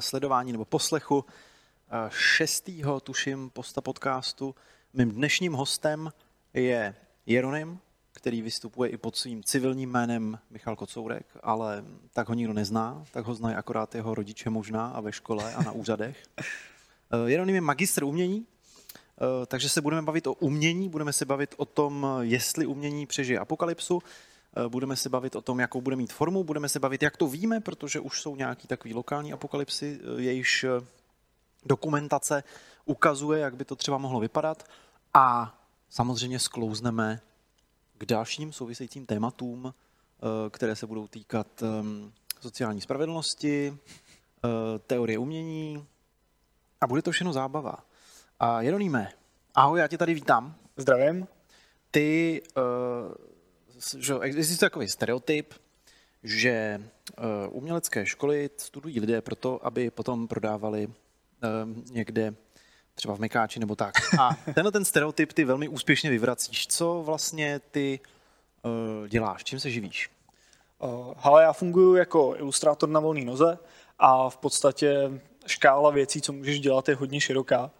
sledování nebo poslechu eh, šestýho, tuším, posta podcastu. Mým dnešním hostem je Jeronym, který vystupuje i pod svým civilním jménem Michal Kocourek, ale tak ho nikdo nezná, tak ho znají akorát jeho rodiče možná a ve škole a na úřadech. Eh, Jeronym je magistr umění, takže se budeme bavit o umění, budeme se bavit o tom, jestli umění přežije apokalypsu, Eh, budeme se bavit o tom, jakou bude mít formu, budeme se bavit, jak to víme, protože už jsou nějaký takový lokální apokalypsy, eh, jejíž eh, dokumentace ukazuje, jak by to třeba mohlo vypadat. A samozřejmě sklouzneme k dalším souvisejícím tématům, které se budou týkat ehm, sociální spravedlnosti, teorie umění a bude to všechno zábava. A Jeroníme, ahoj, já tě tady vítám. Zdravím. Ty že existuje takový stereotyp, že uh, umělecké školy studují lidé proto, aby potom prodávali uh, někde třeba v Mekáči nebo tak. A tenhle ten stereotyp ty velmi úspěšně vyvracíš. Co vlastně ty uh, děláš? Čím se živíš? Hele, já funguji jako ilustrátor na volné noze a v podstatě škála věcí, co můžeš dělat, je hodně široká.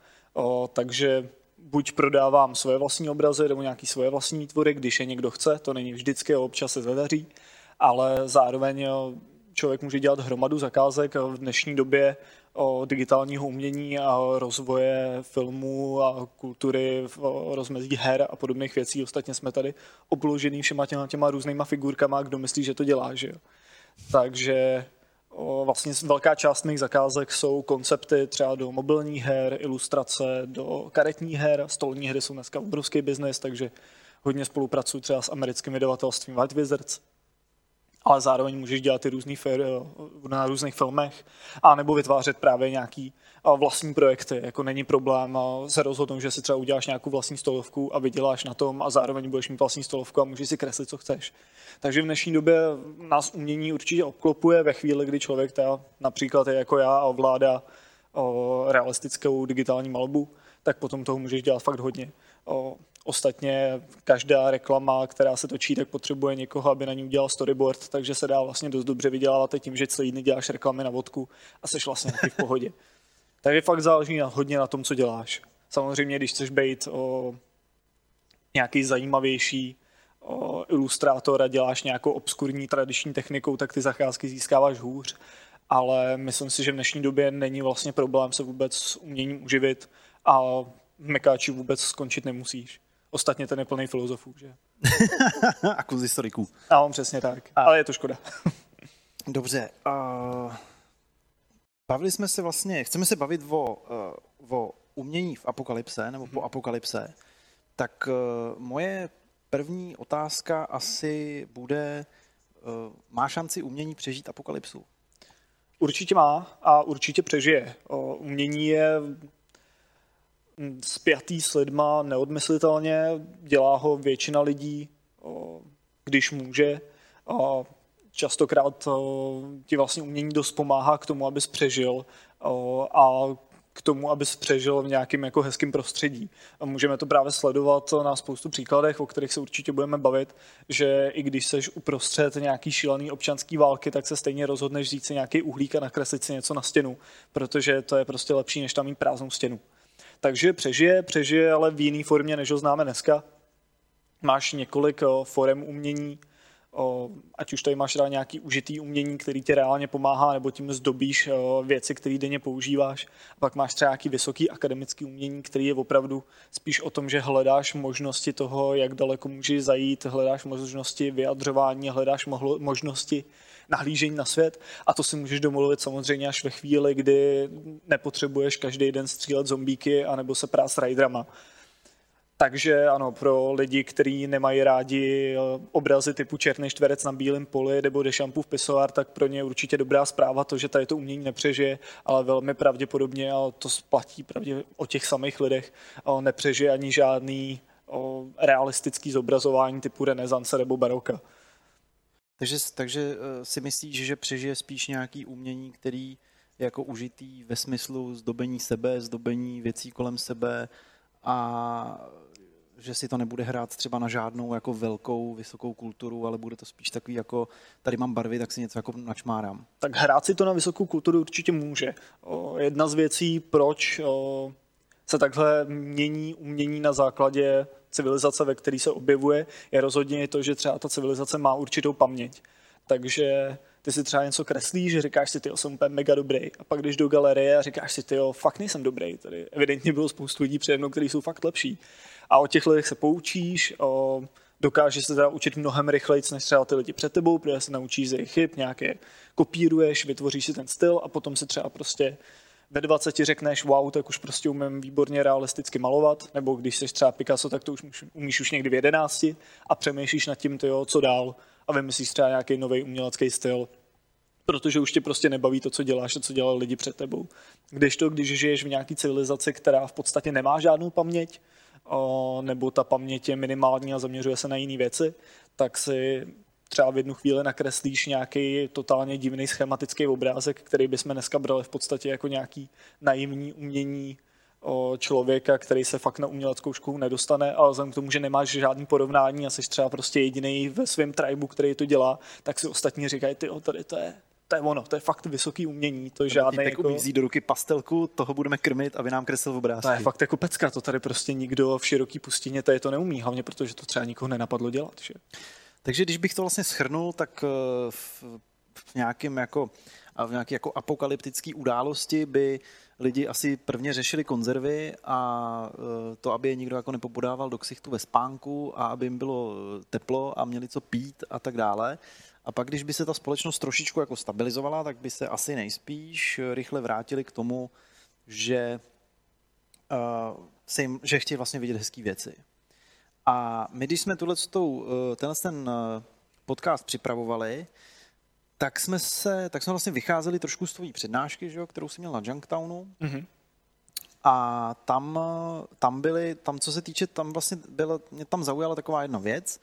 Takže buď prodávám svoje vlastní obrazy nebo nějaký svoje vlastní výtvory, když je někdo chce, to není vždycky, občas se zadaří, ale zároveň člověk může dělat hromadu zakázek v dnešní době o digitálního umění a rozvoje filmů a kultury, v rozmezí her a podobných věcí. Ostatně jsme tady obložený všema těma, těma různýma figurkama, kdo myslí, že to dělá. Že jo? Takže Vlastně velká část mých zakázek jsou koncepty třeba do mobilních her, ilustrace, do karetních her. Stolní hry jsou dneska obrovský biznes, takže hodně spolupracuji třeba s americkým vydavatelstvím White Wizards, ale zároveň můžeš dělat i různý fir, na různých filmech, a nebo vytvářet právě nějaký vlastní projekty. Jako není problém se rozhodnout, že si třeba uděláš nějakou vlastní stolovku a vyděláš na tom a zároveň budeš mít vlastní stolovku a můžeš si kreslit, co chceš. Takže v dnešní době nás umění určitě obklopuje ve chvíli, kdy člověk teda, například je jako já a ovládá realistickou digitální malbu, tak potom toho můžeš dělat fakt hodně. Ostatně každá reklama, která se točí, tak potřebuje někoho, aby na ní udělal storyboard, takže se dá vlastně dost dobře vydělávat tím, že celý dny děláš reklamy na vodku a jsi vlastně v pohodě. Takže fakt záleží na, hodně na tom, co děláš. Samozřejmě, když chceš být o nějaký zajímavější o ilustrátor a děláš nějakou obskurní tradiční technikou, tak ty zacházky získáváš hůř. Ale myslím si, že v dnešní době není vlastně problém se vůbec s uměním uživit a v Mekáči vůbec skončit nemusíš. Ostatně ten je plný filozofů, že? a kus historiků. A on přesně tak, a... ale je to škoda. Dobře. Uh, bavili jsme se vlastně, chceme se bavit o, uh, o umění v apokalypse, nebo po mhm. apokalypse. Tak uh, moje první otázka asi bude, uh, má šanci umění přežít apokalypsu? Určitě má a určitě přežije. Umění je spjatý s lidma neodmyslitelně, dělá ho většina lidí, když může. A častokrát ti vlastně umění dost pomáhá k tomu, abys přežil a k tomu, abys přežil v nějakém jako hezkém prostředí. A můžeme to právě sledovat na spoustu příkladech, o kterých se určitě budeme bavit, že i když seš uprostřed nějaký šílený občanský války, tak se stejně rozhodneš vzít si nějaký uhlík a nakreslit si něco na stěnu, protože to je prostě lepší, než tam mít prázdnou stěnu. Takže přežije, přežije, ale v jiné formě, než ho známe dneska. Máš několik forem umění, ať už tady máš teda nějaký užitý umění, který ti reálně pomáhá, nebo tím zdobíš věci, které denně používáš. A pak máš třeba nějaký vysoký akademický umění, který je opravdu spíš o tom, že hledáš možnosti toho, jak daleko můžeš zajít, hledáš možnosti vyjadřování, hledáš možnosti nahlížení na svět a to si můžeš domluvit samozřejmě až ve chvíli, kdy nepotřebuješ každý den střílet zombíky anebo se prát s rajdrama. Takže ano, pro lidi, kteří nemají rádi eh, obrazy typu černý čtverec na bílém poli nebo dešampův pisoár, tak pro ně je určitě dobrá zpráva to, že tady to umění nepřežije, ale velmi pravděpodobně, a to platí pravdě o těch samých lidech, eh, nepřežije ani žádný eh, realistický zobrazování typu renesance nebo baroka. Takže, takže si myslíš, že přežije spíš nějaký umění, který je jako užitý ve smyslu zdobení sebe, zdobení věcí kolem sebe a že si to nebude hrát třeba na žádnou jako velkou, vysokou kulturu, ale bude to spíš takový jako, tady mám barvy, tak si něco jako načmárám. Tak hrát si to na vysokou kulturu určitě může. Jedna z věcí, proč se takhle mění umění na základě civilizace, ve které se objevuje, je rozhodně to, že třeba ta civilizace má určitou paměť. Takže ty si třeba něco kreslíš, že říkáš si, ty jsem úplně mega dobrý. A pak jdeš do galerie a říkáš si, ty fakt nejsem dobrý. Tady evidentně bylo spoustu lidí přede mnou, kteří jsou fakt lepší. A o těch lidech se poučíš, o, dokážeš se teda učit mnohem rychleji, než třeba ty lidi před tebou, protože se naučíš z jejich chyb, nějaké kopíruješ, vytvoříš si ten styl a potom se třeba prostě ve 20 řekneš, wow, tak už prostě umím výborně realisticky malovat, nebo když jsi třeba Picasso, tak to už umíš už někdy v 11 a přemýšlíš nad tím, tyjo, co dál a vymyslíš třeba nějaký nový umělecký styl, protože už tě prostě nebaví to, co děláš a co dělali lidi před tebou. Když to, když žiješ v nějaké civilizaci, která v podstatě nemá žádnou paměť, nebo ta paměť je minimální a zaměřuje se na jiné věci, tak si třeba v jednu chvíli nakreslíš nějaký totálně divný schematický obrázek, který bychom dneska brali v podstatě jako nějaký naivní umění o člověka, který se fakt na uměleckou školu nedostane, ale vzhledem k tomu, že nemáš žádný porovnání a jsi třeba prostě jediný ve svém tribu, který to dělá, tak si ostatní říkají, ty tady to je, to je ono, to je fakt vysoký umění, to je žádný jako... vzít do ruky pastelku, toho budeme krmit a vy nám kreslil obrázky. To je fakt jako pecka, to tady prostě nikdo v široký pustině tady to neumí, hlavně protože to třeba nikoho nenapadlo dělat. Že? Takže když bych to vlastně schrnul, tak eh, v, nějakém jako v nějaké jako apokalyptické události by lidi asi prvně řešili konzervy a eh, to, aby je nikdo jako nepopodával do ksichtu ve spánku a aby jim bylo eh, teplo a měli co pít a tak dále. A pak, když by se ta společnost trošičku jako stabilizovala, tak by se asi nejspíš rychle vrátili k tomu, že, uh, se jim, že chtějí vlastně vidět hezké věci. A my, když jsme tuhle, eh, tenhle ten eh, podcast připravovali, tak jsme se, tak jsme vlastně vycházeli trošku z tvojí přednášky, že jo, kterou jsi měl na Junktownu. Mm-hmm. A tam, tam byly, tam co se týče, tam vlastně bylo, mě tam zaujala taková jedna věc,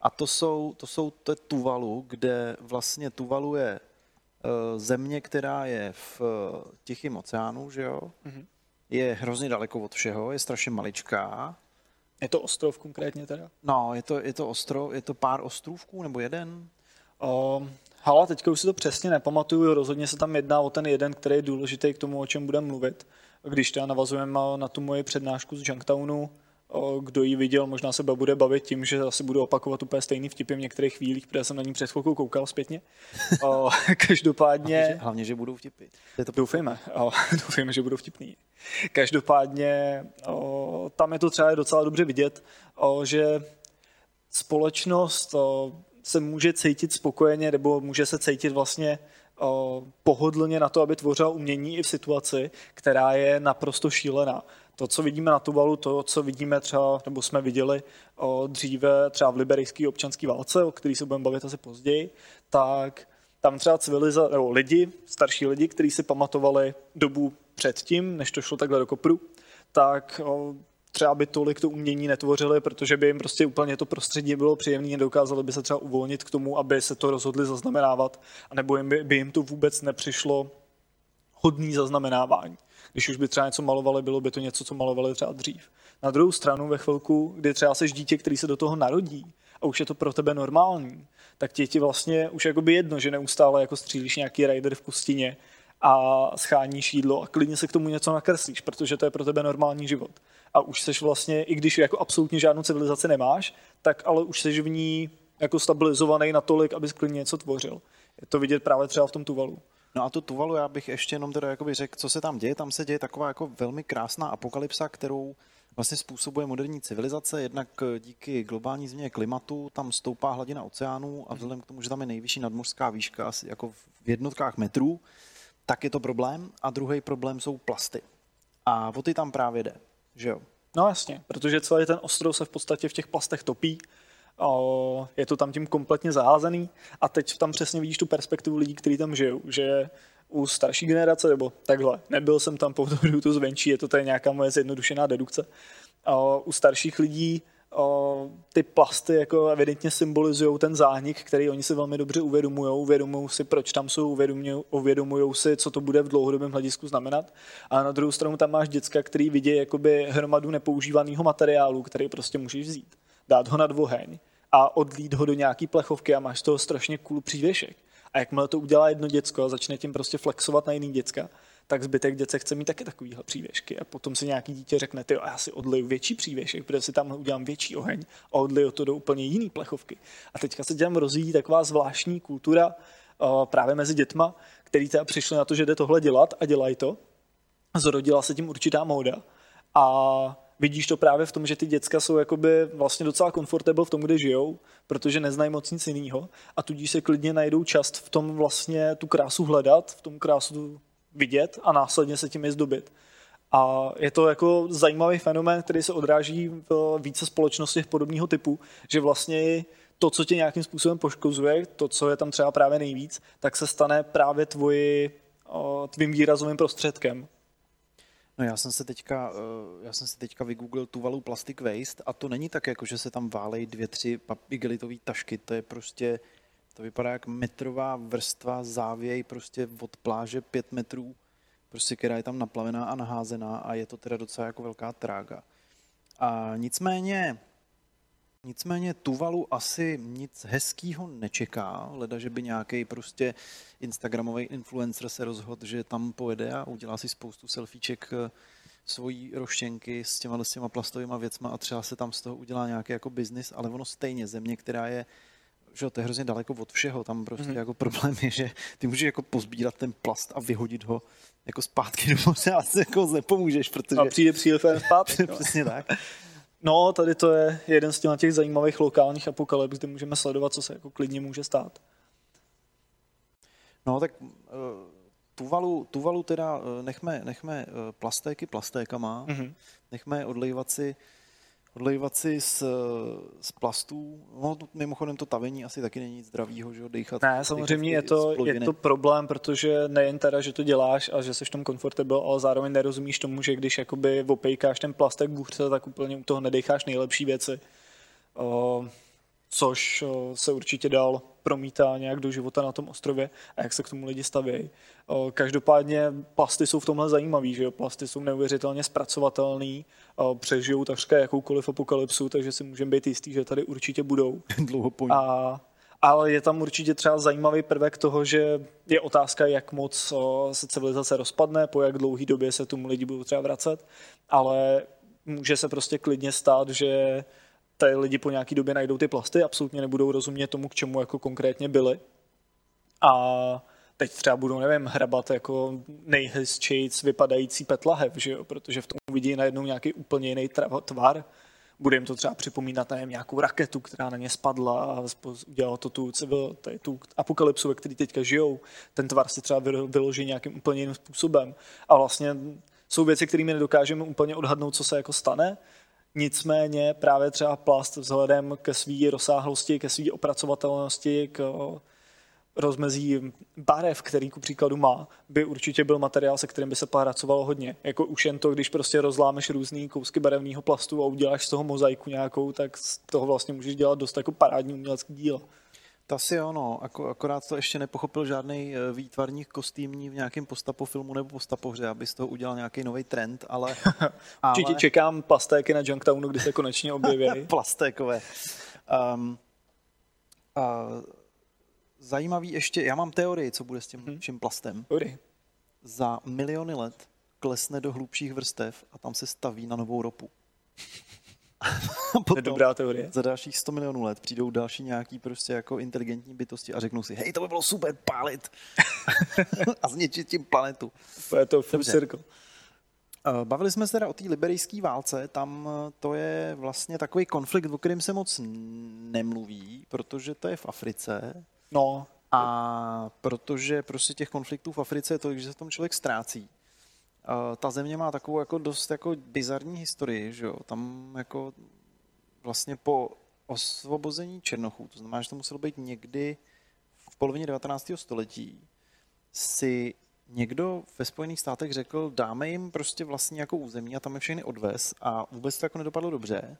a to jsou, to jsou to je Tuvalu, kde vlastně Tuvalu je uh, země, která je v uh, Tichém oceánu, že jo? Mm-hmm. Je hrozně daleko od všeho, je strašně maličká je to ostrov konkrétně teda? No, je to, je to ostrov, je to pár ostrovků nebo jeden? O, hala, teďka už si to přesně nepamatuju, rozhodně se tam jedná o ten jeden, který je důležitý k tomu, o čem budeme mluvit. Když teda navazujeme na tu moji přednášku z Junktownu, kdo ji viděl, možná se bude bavit tím, že asi budu opakovat úplně stejný vtipy v některých chvílích, protože jsem na ní před chvilkou koukal zpětně. o, každopádně... Hlavně, hlavně, že budou vtipy. Je to doufejme, o, doufejme, že budou vtipný. Každopádně o, tam je to třeba docela dobře vidět, o, že společnost o, se může cítit spokojeně, nebo může se cítit vlastně pohodlně na to, aby tvořila umění i v situaci, která je naprosto šílená. To, co vidíme na Tuvalu, to, co vidíme třeba, nebo jsme viděli o, dříve třeba v liberijské občanské válce, o který se budeme bavit asi později, tak tam třeba civiliza, nebo lidi, starší lidi, kteří si pamatovali dobu předtím, než to šlo takhle do kopru, tak o, třeba by tolik to umění netvořili, protože by jim prostě úplně to prostředí bylo příjemné, nedokázali by se třeba uvolnit k tomu, aby se to rozhodli zaznamenávat, anebo jim by, by jim to vůbec nepřišlo hodný zaznamenávání. Když už by třeba něco malovali, bylo by to něco, co malovali třeba dřív. Na druhou stranu, ve chvilku, kdy třeba jsi dítě, který se do toho narodí a už je to pro tebe normální, tak ti vlastně už jakoby jedno, že neustále jako střílíš nějaký rider v pustině a scháníš jídlo a klidně se k tomu něco nakreslíš, protože to je pro tebe normální život. A už seš vlastně, i když jako absolutně žádnou civilizaci nemáš, tak ale už seš v ní jako stabilizovaný natolik, abys klidně něco tvořil. Je to vidět právě třeba v tom Tuvalu. No a tu Tuvalu já bych ještě jenom teda jakoby řekl, co se tam děje. Tam se děje taková jako velmi krásná apokalypsa, kterou vlastně způsobuje moderní civilizace. Jednak eh, díky globální změně klimatu tam stoupá hladina oceánů a vzhledem k tomu, že tam je nejvyšší nadmořská výška asi jako v jednotkách metrů, tak je to problém. A druhý problém jsou plasty. A o ty tam právě jde, že jo? No jasně, protože celý ten ostrov se v podstatě v těch plastech topí je to tam tím kompletně zaházený. A teď tam přesně vidíš tu perspektivu lidí, kteří tam žijou, že u starší generace, nebo takhle, nebyl jsem tam, po to zvenčí, je to tady nějaká moje zjednodušená dedukce, u starších lidí o, ty plasty jako evidentně symbolizují ten zánik, který oni si velmi dobře uvědomují. Uvědomují si, proč tam jsou, uvědomují si, co to bude v dlouhodobém hledisku znamenat. A na druhou stranu tam máš děcka, který vidí jakoby hromadu nepoužívaného materiálu, který prostě můžeš vzít, dát ho na oheň a odlít ho do nějaký plechovky a máš z toho strašně cool přívěšek. A jakmile to udělá jedno děcko a začne tím prostě flexovat na jiný děcka, tak zbytek dětce chce mít taky takovýhle přívěšky. A potom si nějaký dítě řekne, ty já si odliju větší přívěšek, protože si tam udělám větší oheň a odliju to do úplně jiný plechovky. A teďka se dělám rozvíjí taková zvláštní kultura uh, právě mezi dětma, který teda přišli na to, že jde tohle dělat a dělají to. Zrodila se tím určitá móda. A vidíš to právě v tom, že ty děcka jsou jakoby vlastně docela komfortable v tom, kde žijou, protože neznají moc nic jiného a tudíž se klidně najdou čas v tom vlastně tu krásu hledat, v tom krásu vidět a následně se tím je zdobit. A je to jako zajímavý fenomén, který se odráží v více společnostech podobného typu, že vlastně to, co tě nějakým způsobem poškozuje, to, co je tam třeba právě nejvíc, tak se stane právě tvoji, tvým výrazovým prostředkem. No já jsem se teďka, já jsem se teďka vygooglil Tuvalu Plastic Waste a to není tak, jako že se tam válejí dvě, tři igelitové tašky, to je prostě to vypadá jak metrová vrstva závěj prostě od pláže pět metrů, prostě která je tam naplavená a naházená a je to teda docela jako velká trága. A nicméně, nicméně Tuvalu asi nic hezkýho nečeká, leda, že by nějaký prostě Instagramový influencer se rozhodl, že tam pojede a udělá si spoustu selfieček eh, svojí roštěnky s těma, s těma plastovými věcma a třeba se tam z toho udělá nějaký jako biznis, ale ono stejně země, která je že to je hrozně daleko od všeho, tam prostě mm-hmm. jako problém je, že ty můžeš jako pozbírat ten plast a vyhodit ho jako zpátky do moře a se jako nepomůžeš, protože... A přijde přílivem zpátky. No. Přesně tak. No, tady to je jeden z těch zajímavých lokálních apokalypс, kde můžeme sledovat, co se jako klidně může stát. No, tak uh, Tuvalu, Tuvalu teda uh, nechme, nechme uh, plastéky plastékama, mm-hmm. nechme odlejvat si odlejvat si z, z plastů. No, mimochodem to tavení asi taky není nic zdravýho, že dejchat. Ne, samozřejmě je to, je to problém, protože nejen teda, že to děláš a že jsi v tom komfortable, ale zároveň nerozumíš tomu, že když jakoby opejkáš ten plastek bůřce, tak úplně u toho nedecháš nejlepší věci. O, což se určitě dál promítá nějak do života na tom ostrově a jak se k tomu lidi stavějí. Každopádně plasty jsou v tomhle zajímavý, že jo? Plasty jsou neuvěřitelně zpracovatelný, přežijou takřka jakoukoliv apokalypsu, takže si můžeme být jistý, že tady určitě budou. Dlouho a, ale je tam určitě třeba zajímavý prvek toho, že je otázka, jak moc se civilizace rozpadne, po jak dlouhý době se tomu lidi budou třeba vracet, ale může se prostě klidně stát, že ty lidi po nějaký době najdou ty plasty, absolutně nebudou rozumět tomu, k čemu jako konkrétně byly. A teď třeba budou, nevím, hrabat jako nejhezčejc vypadající petlahev, že jo? protože v tom uvidí najednou nějaký úplně jiný tvar. Bude jim to třeba připomínat, nevím, nějakou raketu, která na ně spadla a udělalo to tu, civil, tady, tu apokalypsu, ve které teďka žijou. Ten tvar si třeba vyloží nějakým úplně jiným způsobem. A vlastně jsou věci, kterými nedokážeme úplně odhadnout, co se jako stane, Nicméně právě třeba plast vzhledem ke své rozsáhlosti, ke své opracovatelnosti, k rozmezí barev, který ku příkladu má, by určitě byl materiál, se kterým by se pracovalo hodně. Jako už jen to, když prostě rozlámeš různý kousky barevného plastu a uděláš z toho mozaiku nějakou, tak z toho vlastně můžeš dělat dost jako parádní umělecký dílo. To asi ono, akorát to ještě nepochopil žádný eh, výtvarník kostýmní v nějakém postapo filmu nebo postapohře, aby z toho udělal nějaký nový trend, ale... ale... čekám plastéky na Junktownu, kdy se konečně objeví. Plastékové. Um, uh, zajímavý ještě, já mám teorii, co bude s tím hmm. vším plastem. Teorii. Za miliony let klesne do hlubších vrstev a tam se staví na novou ropu. potom, to je dobrá teorie. Za dalších 100 milionů let přijdou další nějaký prostě jako inteligentní bytosti a řeknou si, hej, to by bylo super pálit a zničit tím planetu. To je to full circle. Bavili jsme se teda o té liberijské válce, tam eh, to je vlastně takový konflikt, o kterém se moc nemluví, protože to je v Africe. No. A protože prostě těch konfliktů v Africe je to, že se tom člověk ztrácí ta země má takovou jako dost jako bizarní historii, že jo? Tam jako vlastně po osvobození Černochů, to znamená, že to muselo být někdy v polovině 19. století, si někdo ve Spojených státech řekl, dáme jim prostě vlastně jako území a tam je všechny odvez a vůbec to jako nedopadlo dobře.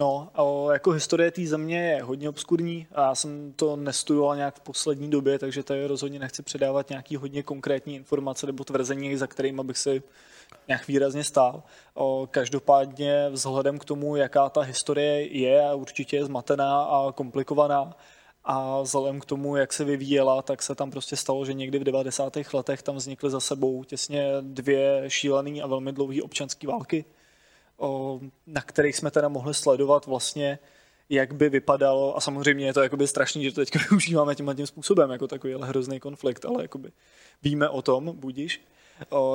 No, jako historie té země je hodně obskurní a já jsem to nestudoval nějak v poslední době, takže tady rozhodně nechci předávat nějaký hodně konkrétní informace nebo tvrzení, za kterými bych si nějak výrazně stál. Každopádně vzhledem k tomu, jaká ta historie je a určitě je zmatená a komplikovaná, a vzhledem k tomu, jak se vyvíjela, tak se tam prostě stalo, že někdy v 90. letech tam vznikly za sebou těsně dvě šílené a velmi dlouhé občanské války, na kterých jsme teda mohli sledovat vlastně, jak by vypadalo, a samozřejmě je to jakoby strašný, že to teď využíváme tím tím způsobem, jako takový hrozný konflikt, ale jakoby víme o tom, budíš,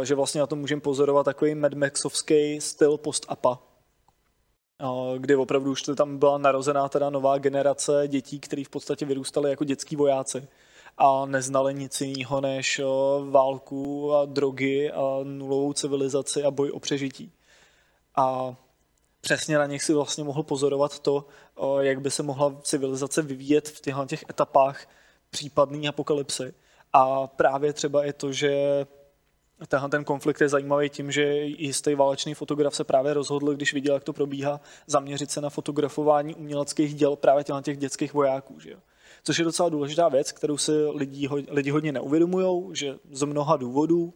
že vlastně na tom můžeme pozorovat takový Mad Maxovský styl post-apa, kdy opravdu už tam byla narozená teda nová generace dětí, které v podstatě vyrůstaly jako dětský vojáci a neznali nic jiného než válku a drogy a nulovou civilizaci a boj o přežití. A přesně na nich si vlastně mohl pozorovat to, jak by se mohla civilizace vyvíjet v těchto těch etapách případné apokalypsy. A právě třeba je to, že Tenhle ten konflikt je zajímavý tím, že jistý válečný fotograf se právě rozhodl, když viděl, jak to probíhá, zaměřit se na fotografování uměleckých děl právě těch dětských vojáků. Že jo? Což je docela důležitá věc, kterou si lidi, lidi hodně neuvědomují, že z mnoha důvodů,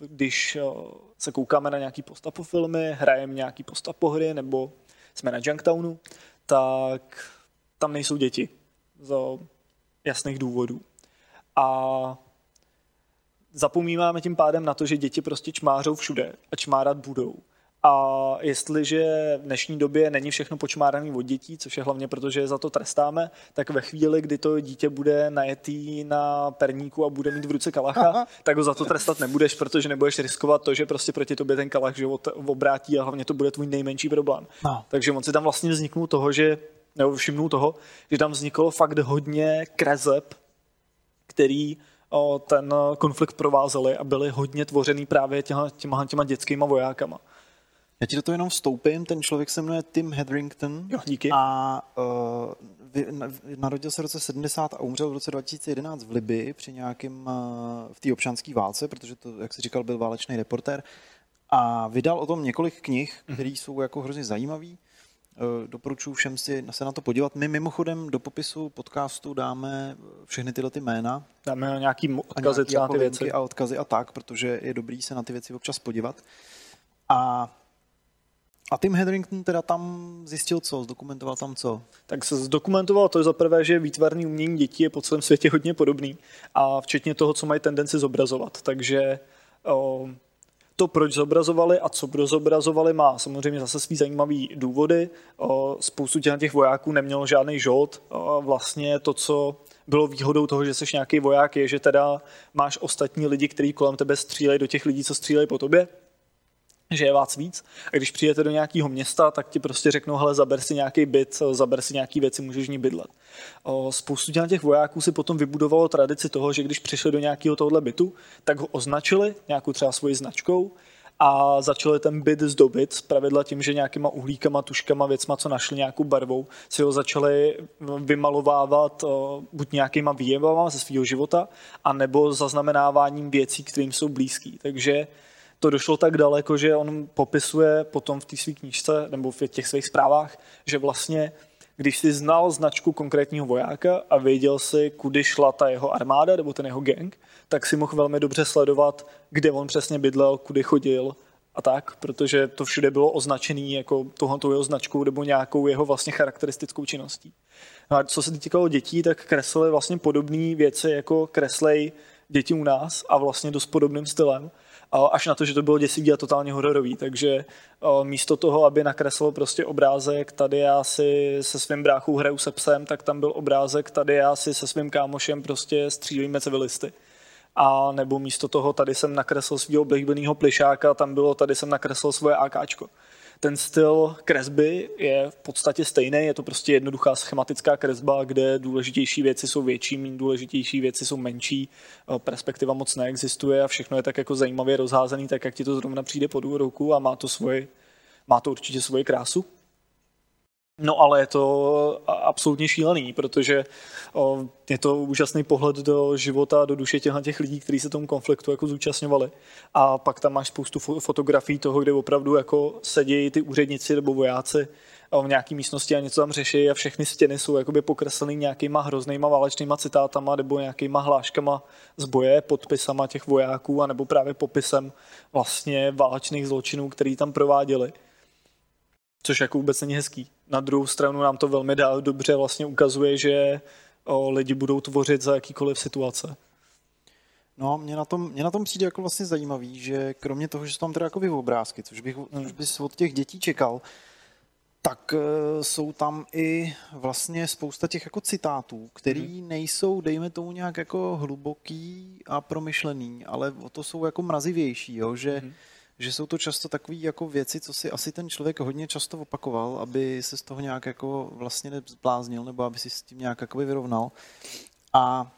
když se koukáme na nějaký postapo filmy, hrajeme nějaký postapo hry nebo jsme na Junktownu, tak tam nejsou děti z jasných důvodů. A zapomínáme tím pádem na to, že děti prostě čmářou všude a čmárat budou. A jestliže v dnešní době není všechno počmárané od dětí, což je hlavně proto, že za to trestáme, tak ve chvíli, kdy to dítě bude najetý na perníku a bude mít v ruce kalacha, Aha. tak ho za to trestat nebudeš, protože nebudeš riskovat to, že prostě proti tobě ten kalach že obrátí a hlavně to bude tvůj nejmenší problém. No. Takže on si tam vlastně vzniknul toho, že nebo všimnul toho, že tam vzniklo fakt hodně krezeb, který ten konflikt provázely a byly hodně tvořený právě těma, těma, těma dětskýma vojákama. Já ti do toho jenom vstoupím, ten člověk se jmenuje Tim Hedrington. Jo, díky. A uh, vy, narodil se v roce 70 a umřel v roce 2011 v Libii při nějakým, uh, v té občanské válce, protože to, jak jsi říkal, byl válečný reportér. A vydal o tom několik knih, které jsou jako hrozně zajímavý. Uh, doporučuji všem si se na to podívat. My mimochodem do popisu podcastu dáme všechny tyhle ty jména. Dáme nějaký odkazy třeba ty věci. A odkazy a tak, protože je dobrý se na ty věci občas podívat. A a Tim Hedrington teda tam zjistil co? Zdokumentoval tam co? Tak se zdokumentoval to za prvé, že výtvarný umění dětí je po celém světě hodně podobný a včetně toho, co mají tendenci zobrazovat. Takže o, to, proč zobrazovali a co zobrazovali, má samozřejmě zase svý zajímavý důvody. O, spoustu těch, těch vojáků nemělo žádný žolt. O, vlastně to, co bylo výhodou toho, že jsi nějaký voják, je, že teda máš ostatní lidi, kteří kolem tebe střílejí do těch lidí, co střílejí po tobě že je vás víc. A když přijete do nějakého města, tak ti prostě řeknou, hele, zaber si nějaký byt, zaber si nějaký věci, můžeš v ní bydlet. Spoustu těch vojáků si potom vybudovalo tradici toho, že když přišli do nějakého tohle bytu, tak ho označili nějakou třeba svoji značkou a začali ten byt zdobit, pravidla tím, že nějakýma uhlíkama, tuškama, věcma, co našli nějakou barvou, si ho začali vymalovávat buď nějakýma výjevama ze svého života, anebo zaznamenáváním věcí, kterým jsou blízký. Takže to došlo tak daleko, že on popisuje potom v té své knížce nebo v těch svých zprávách, že vlastně když si znal značku konkrétního vojáka a věděl si, kudy šla ta jeho armáda nebo ten jeho gang, tak si mohl velmi dobře sledovat, kde on přesně bydlel, kudy chodil a tak, protože to všude bylo označené jako tohoto jeho značkou nebo nějakou jeho vlastně charakteristickou činností. No a co se týkalo dětí, tak kreslili vlastně podobné věci, jako kreslej děti u nás a vlastně dost podobným stylem až na to, že to bylo děsivý a totálně hororový. Takže místo toho, aby nakreslil prostě obrázek, tady já si se svým bráchou hraju se psem, tak tam byl obrázek, tady já si se svým kámošem prostě střílíme civilisty. A nebo místo toho tady jsem nakreslil svého oblíbeného plišáka, tam bylo tady jsem nakreslil svoje AKčko ten styl kresby je v podstatě stejný, je to prostě jednoduchá schematická kresba, kde důležitější věci jsou větší, méně důležitější věci jsou menší, eh, perspektiva moc neexistuje a všechno je tak jako zajímavě rozházený, tak jak ti to zrovna přijde pod ruku a má to, svoje, má to určitě svoji krásu. No ale je to absolutně šílený, protože je to úžasný pohled do života, do duše těch, těch lidí, kteří se tomu konfliktu jako zúčastňovali. A pak tam máš spoustu fotografií toho, kde opravdu jako sedějí ty úředníci nebo vojáci v nějaké místnosti a něco tam řeší a všechny stěny jsou jakoby pokresleny nějakýma hroznýma válečnýma citátama nebo nějakýma hláškama z boje, podpisama těch vojáků a nebo právě popisem vlastně válečných zločinů, který tam prováděli. Což jako vůbec není hezký. Na druhou stranu nám to velmi dá, dobře vlastně ukazuje, že o, lidi budou tvořit za jakýkoliv situace. No, mě na, tom, mě na tom přijde jako vlastně zajímavý, že kromě toho, že jsou tam teda jako obrázky, což bych což bys od těch dětí čekal, tak uh, jsou tam i vlastně spousta těch jako citátů, který hmm. nejsou, dejme tomu, nějak jako hluboký a promyšlený, ale o to jsou jako mrazivější, jo, že, hmm. Že jsou to často takové jako věci, co si asi ten člověk hodně často opakoval, aby se z toho nějak jako vlastně nezbláznil, nebo aby si s tím nějak jako vyrovnal. A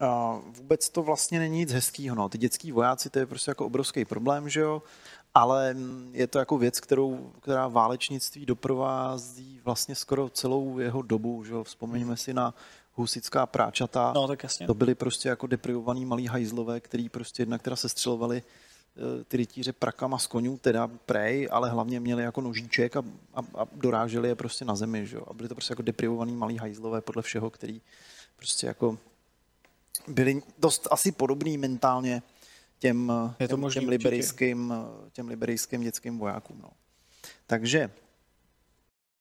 a vůbec to vlastně není nic hezkého. No. Ty dětský vojáci, to je prostě jako obrovský problém, že jo? ale je to jako věc, kterou, která válečnictví doprovází vlastně skoro celou jeho dobu. Že? Vzpomeňme si na husická práčata. No, tak jasně. To byly prostě jako deprivovaný malí hajzlové, který prostě jednak teda sestřelovali eh, ty rytíře prakama z konňů, teda prej, ale hlavně měli jako nožíček a, a, a doráželi je prostě na zemi, že? A byli to prostě jako deprivovaný malí hajzlové podle všeho, který prostě jako byli dost asi podobný mentálně těm, je to těm, těm, liberijským, těm liberijským dětským vojákům. No. Takže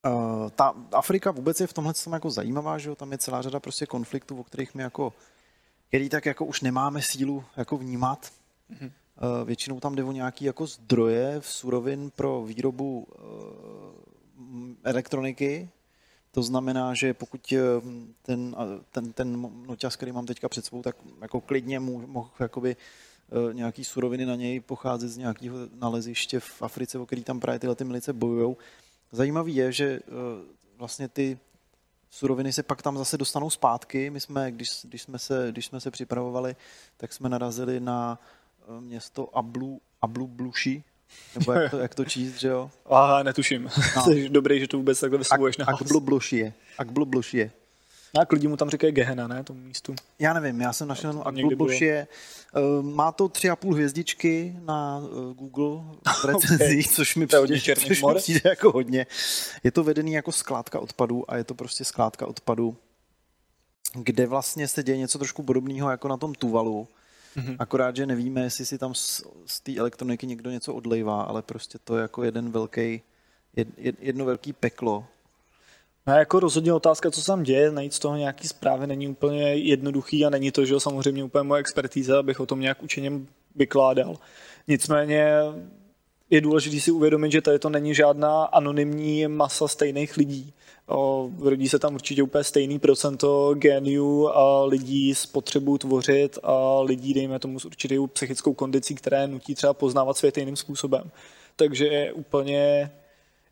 uh, ta Afrika vůbec je v tomhle jako zajímavá, že jo? tam je celá řada prostě konfliktů, o kterých my jako, který tak jako už nemáme sílu jako vnímat. Mm-hmm. Uh, většinou tam jde o nějaký jako zdroje v surovin pro výrobu uh, elektroniky, to znamená, že pokud ten, ten, ten noťaz, který mám teďka před svou, tak jako klidně mohl jakoby Eh, nějaký suroviny na něj pocházet z nějakého naleziště v Africe, o který tam právě tyhle ty milice bojují. Zajímavý je, že eh, vlastně ty suroviny se pak tam zase dostanou zpátky. My jsme, když, když, jsme, se, když jsme se připravovali, tak jsme narazili na eh, město Ablu, Ablu Bluši, nebo jak to, jak to číst, že jo? Aha, netuším. No. Jsi dobrý, že to vůbec takhle vyslovuješ na Akblu Bluši Akblu Bluši a lidi mu tam říkají Gehena, ne, tomu místu. Já nevím, já jsem našel jenom Akbulbuš je, uh, má to tři a půl hvězdičky na uh, Google v recenzích, okay. což mi přijde, což mi přijde jako hodně. Je to vedený jako skládka odpadu a je to prostě skládka odpadu, kde vlastně se děje něco trošku podobného jako na tom Tuvalu. Mm-hmm. Akorát, že nevíme, jestli si tam z, z té elektroniky někdo něco odlejvá, ale prostě to je jako jeden velký, jed, jedno velký peklo, No jako rozhodně otázka, co se tam děje, najít z toho nějaký zprávy není úplně jednoduchý a není to, že samozřejmě úplně moje expertíza, abych o tom nějak učeně vykládal. Nicméně je důležité si uvědomit, že tady to není žádná anonymní masa stejných lidí. O, rodí se tam určitě úplně stejný procento geniů a lidí s potřebou tvořit a lidí, dejme tomu, s určitou psychickou kondicí, které nutí třeba poznávat svět jiným způsobem. Takže je úplně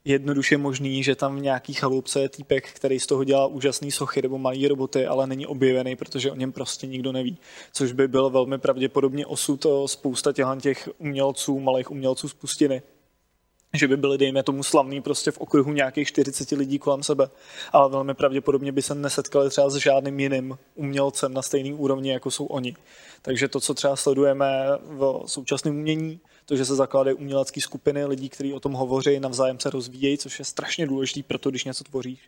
jednoduše možný, že tam v nějaký chalupce je týpek, který z toho dělá úžasný sochy nebo malý roboty, ale není objevený, protože o něm prostě nikdo neví. Což by byl velmi pravděpodobně osud spousta těch umělců, malých umělců z pustiny že by byli, dejme tomu, slavný prostě v okruhu nějakých 40 lidí kolem sebe. Ale velmi pravděpodobně by se nesetkali třeba s žádným jiným umělcem na stejný úrovni, jako jsou oni. Takže to, co třeba sledujeme v současném umění, to, že se zakládají umělecké skupiny lidí, kteří o tom hovoří, navzájem se rozvíjejí, což je strašně důležité pro to, když něco tvoříš.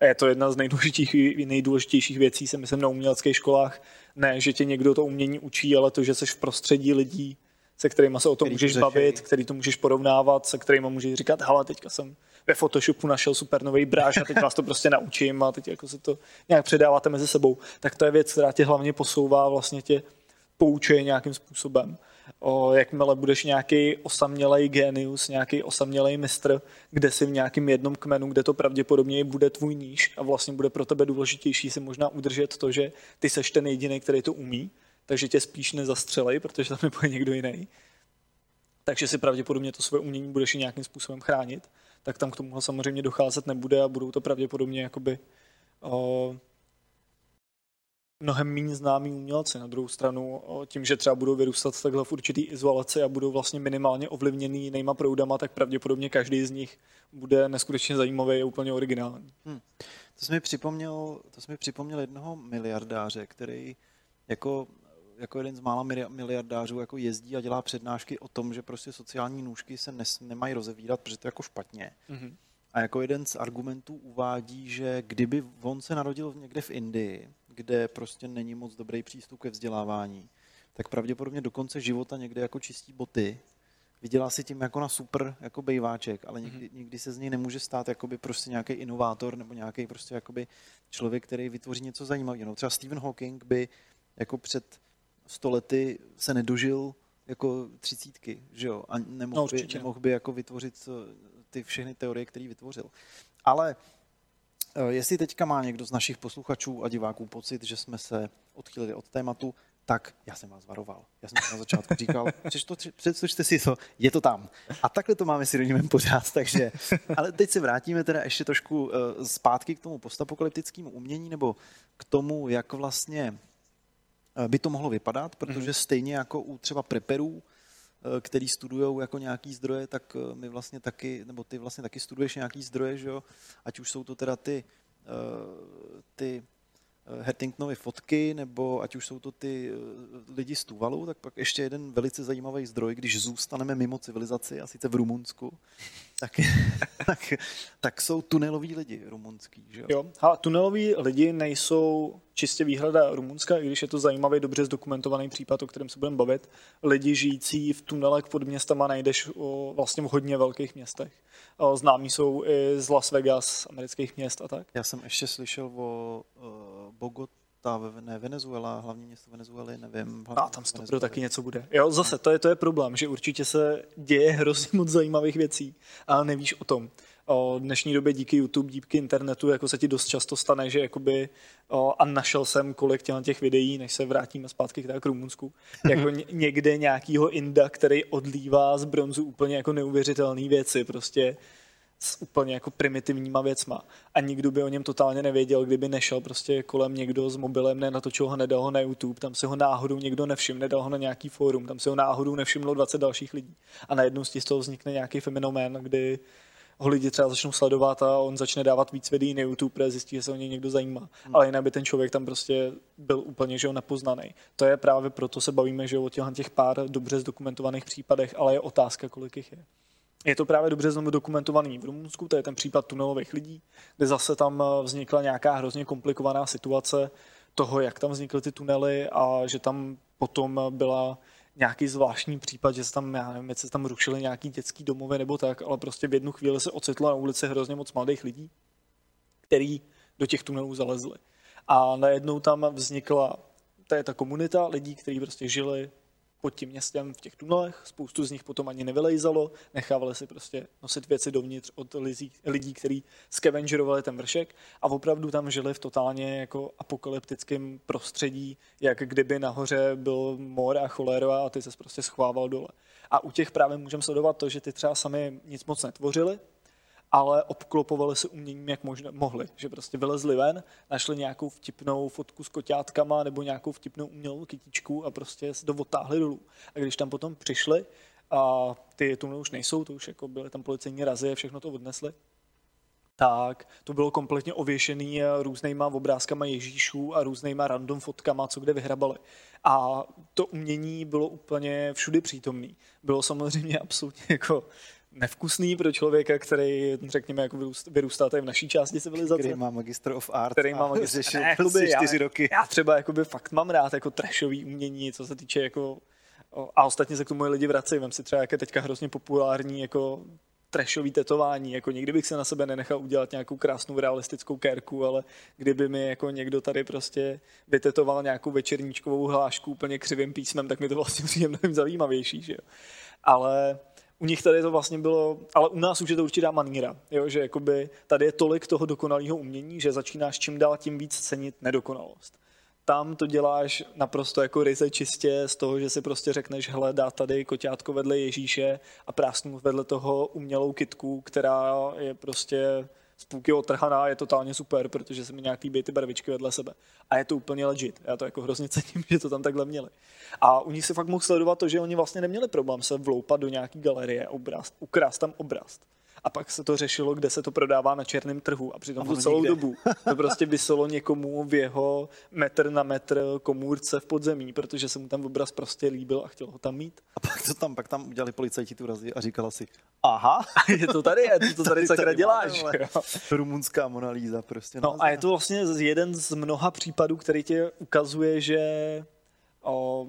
A je to jedna z nejdůležitějších, nejdůležitějších věcí, se myslím, na uměleckých školách. Ne, že tě někdo to umění učí, ale to, že jsi v prostředí lidí, se kterými se o tom který můžeš bavit, který to můžeš porovnávat, se kterými můžeš říkat, hele, teďka jsem ve Photoshopu našel super nový bráž a teď vás to prostě naučím a teď jako se to nějak předáváte mezi sebou. Tak to je věc, která tě hlavně posouvá, vlastně tě poučuje nějakým způsobem o, jakmile budeš nějaký osamělej genius, nějaký osamělej mistr, kde si v nějakém jednom kmenu, kde to pravděpodobně bude tvůj níž a vlastně bude pro tebe důležitější si možná udržet to, že ty seš ten jediný, který to umí, takže tě spíš nezastřelej, protože tam nebude někdo jiný. Takže si pravděpodobně to své umění budeš nějakým způsobem chránit, tak tam k tomu samozřejmě docházet nebude a budou to pravděpodobně jakoby o, mnohem méně známí umělci. Na druhou stranu, tím, že třeba budou vyrůstat takhle v určitý izolaci a budou vlastně minimálně ovlivněný jinýma proudama, tak pravděpodobně každý z nich bude neskutečně zajímavý a úplně originální. Hmm. To jsi mi připomněl, to jsi mi připomněl jednoho miliardáře, který jako jako jeden z mála miliardářů jako jezdí a dělá přednášky o tom, že prostě sociální nůžky se nes, nemají rozevírat, protože to je jako špatně. Mm-hmm. A jako jeden z argumentů uvádí, že kdyby on se narodil někde v Indii, kde prostě není moc dobrý přístup ke vzdělávání, tak pravděpodobně do konce života někde jako čistí boty, vydělá si tím jako na super jako bejváček, ale nikdy, mm-hmm. nikdy se z něj nemůže stát jakoby prostě nějaký inovátor nebo nějaký prostě jakoby člověk, který vytvoří něco zajímavého. No, třeba Stephen Hawking by jako před stolety se nedožil jako třicítky, že jo? A nemohl, no, by, nemohl by jako vytvořit eh, ty všechny teorie, které vytvořil. Ale jestli teďka má někdo z našich posluchačů a diváků pocit, že jsme se odchýlili od tématu, tak já jsem vás varoval. Já jsem to na začátku říkal, přečtěte si to, je to tam. A takhle to máme synonymem pořád, takže... Ale teď se vrátíme teda ještě trošku eh, zpátky k tomu postapokalyptickému umění, nebo k tomu, jak vlastně Eh, by to mohlo vypadat, protože mhm. stejně jako u třeba preperů, eh, který studují jako nějaký zdroje, tak eh, my vlastně taky, nebo ty vlastně taky studuješ nějaký zdroje, že jo? ať už jsou to teda ty, ty Hertingtonovy fotky, nebo ať už jsou to ty lidi z Tuvalu, tak pak ještě jeden velice zajímavý zdroj, když zůstaneme mimo civilizaci, a sice v Rumunsku, tak, tak, tak jsou tuneloví lidi rumunský. Že jo? jo, ale tuneloví lidi nejsou čistě výhrada Rumunska, i když je to zajímavý, dobře zdokumentovaný případ, o kterém se budeme bavit. Lidi žijící v tunelech pod městama najdeš o, vlastně v hodně velkých městech. Známí jsou i z Las Vegas, amerických měst a tak. Já jsem ještě slyšel o uh, Bogotá, ne Venezuela, hlavní město Venezuely, nevím. A tam to taky něco bude. Jo, zase, to je, to je problém, že určitě se děje hrozně moc zajímavých věcí, ale nevíš o tom o dnešní době díky YouTube, díky internetu, jako se ti dost často stane, že jakoby, o, a našel jsem kolik těch, těch videí, než se vrátíme zpátky k, k Rumunsku, jako někde nějakýho Inda, který odlívá z bronzu úplně jako neuvěřitelné věci, prostě s úplně jako primitivníma věcma. A nikdo by o něm totálně nevěděl, kdyby nešel prostě kolem někdo s mobilem, nenatočil ho, nedal ho na YouTube, tam se ho náhodou někdo nevšiml, nedal ho na nějaký fórum, tam se ho náhodou nevšimlo 20 dalších lidí. A najednou z toho vznikne nějaký fenomén, kdy ho lidi třeba začnou sledovat a on začne dávat víc videí na YouTube, protože zjistí, že se o něj někdo zajímá. Hmm. Ale jinak by ten člověk tam prostě byl úplně že ho nepoznaný. To je právě proto se bavíme, že o těch, těch pár dobře zdokumentovaných případech, ale je otázka, kolik jich je. Je to právě dobře znovu dokumentovaný v Rumunsku, to je ten případ tunelových lidí, kde zase tam eh, vznikla nějaká hrozně komplikovaná situace toho, jak tam vznikly ty tunely a že tam potom byla nějaký zvláštní případ, že se tam, já nevím, se tam rušily nějaký dětský domovy nebo tak, ale prostě v jednu chvíli se ocitlo na ulici hrozně moc mladých lidí, který do těch tunelů zalezli. A najednou tam vznikla, to je ta komunita lidí, kteří prostě žili pod tím městem v těch tunelech. Spoustu z nich potom ani nevylejzalo, nechávali si prostě nosit věci dovnitř od lidí, lidí kteří scavengerovali ten vršek a opravdu tam žili v totálně jako apokalyptickém prostředí, jak kdyby nahoře byl mor a cholera a ty se prostě schovával dole. A u těch právě můžeme sledovat to, že ty třeba sami nic moc netvořili, ale obklopovali se uměním, jak možná, mohli. Že prostě vylezli ven, našli nějakou vtipnou fotku s koťátkama nebo nějakou vtipnou umělou kytičku a prostě se to otáhli dolů. A když tam potom přišli, a ty tunely už nejsou, to už jako byly tam policejní razy, všechno to odnesli, tak to bylo kompletně ověšený různýma obrázkama Ježíšů a různýma random fotkama, co kde vyhrabali. A to umění bylo úplně všudy přítomný. Bylo samozřejmě absolutně jako nevkusný pro člověka, který, řekněme, jako vyrůstá tady v naší části civilizace. Který má Magister of Art. Který má Magister ne, kluby, čtyři já, roky. Já třeba jakoby fakt mám rád jako trashový umění, co se týče jako a ostatně se k tomu lidi vrací. Vem si třeba, jak je teďka hrozně populární jako trashový tetování, jako nikdy bych se na sebe nenechal udělat nějakou krásnou realistickou kérku, ale kdyby mi jako někdo tady prostě vytetoval nějakou večerníčkovou hlášku úplně křivým písmem, tak mi to vlastně přijde mnohem zajímavější, že jo. Ale u nich tady to vlastně bylo, ale u nás už je to určitá maníra, jo, že jakoby tady je tolik toho dokonalého umění, že začínáš čím dál tím víc cenit nedokonalost. Tam to děláš naprosto jako ryze čistě z toho, že si prostě řekneš, hele, dá tady koťátko vedle Ježíše a prásnu vedle toho umělou kitku, která je prostě z půlky otrhaná, je totálně super, protože se mi nějak líbí ty barvičky vedle sebe. A je to úplně legit. Já to jako hrozně cením, že to tam takhle měli. A u nich se fakt mohl sledovat to, že oni vlastně neměli problém se vloupat do nějaký galerie, obraz, ukrást tam obraz a pak se to řešilo, kde se to prodává na černém trhu a přitom a tu celou nikde. dobu to prostě vyselo někomu v jeho metr na metr komůrce v podzemí, protože se mu tam obraz prostě líbil a chtěl ho tam mít. A pak to tam, pak tam udělali policajti tu razy a říkala si, aha, je to tady, je to tady, tady sakra děláš. Rumunská monalýza prostě. No a je to vlastně jeden z mnoha případů, který tě ukazuje, že o,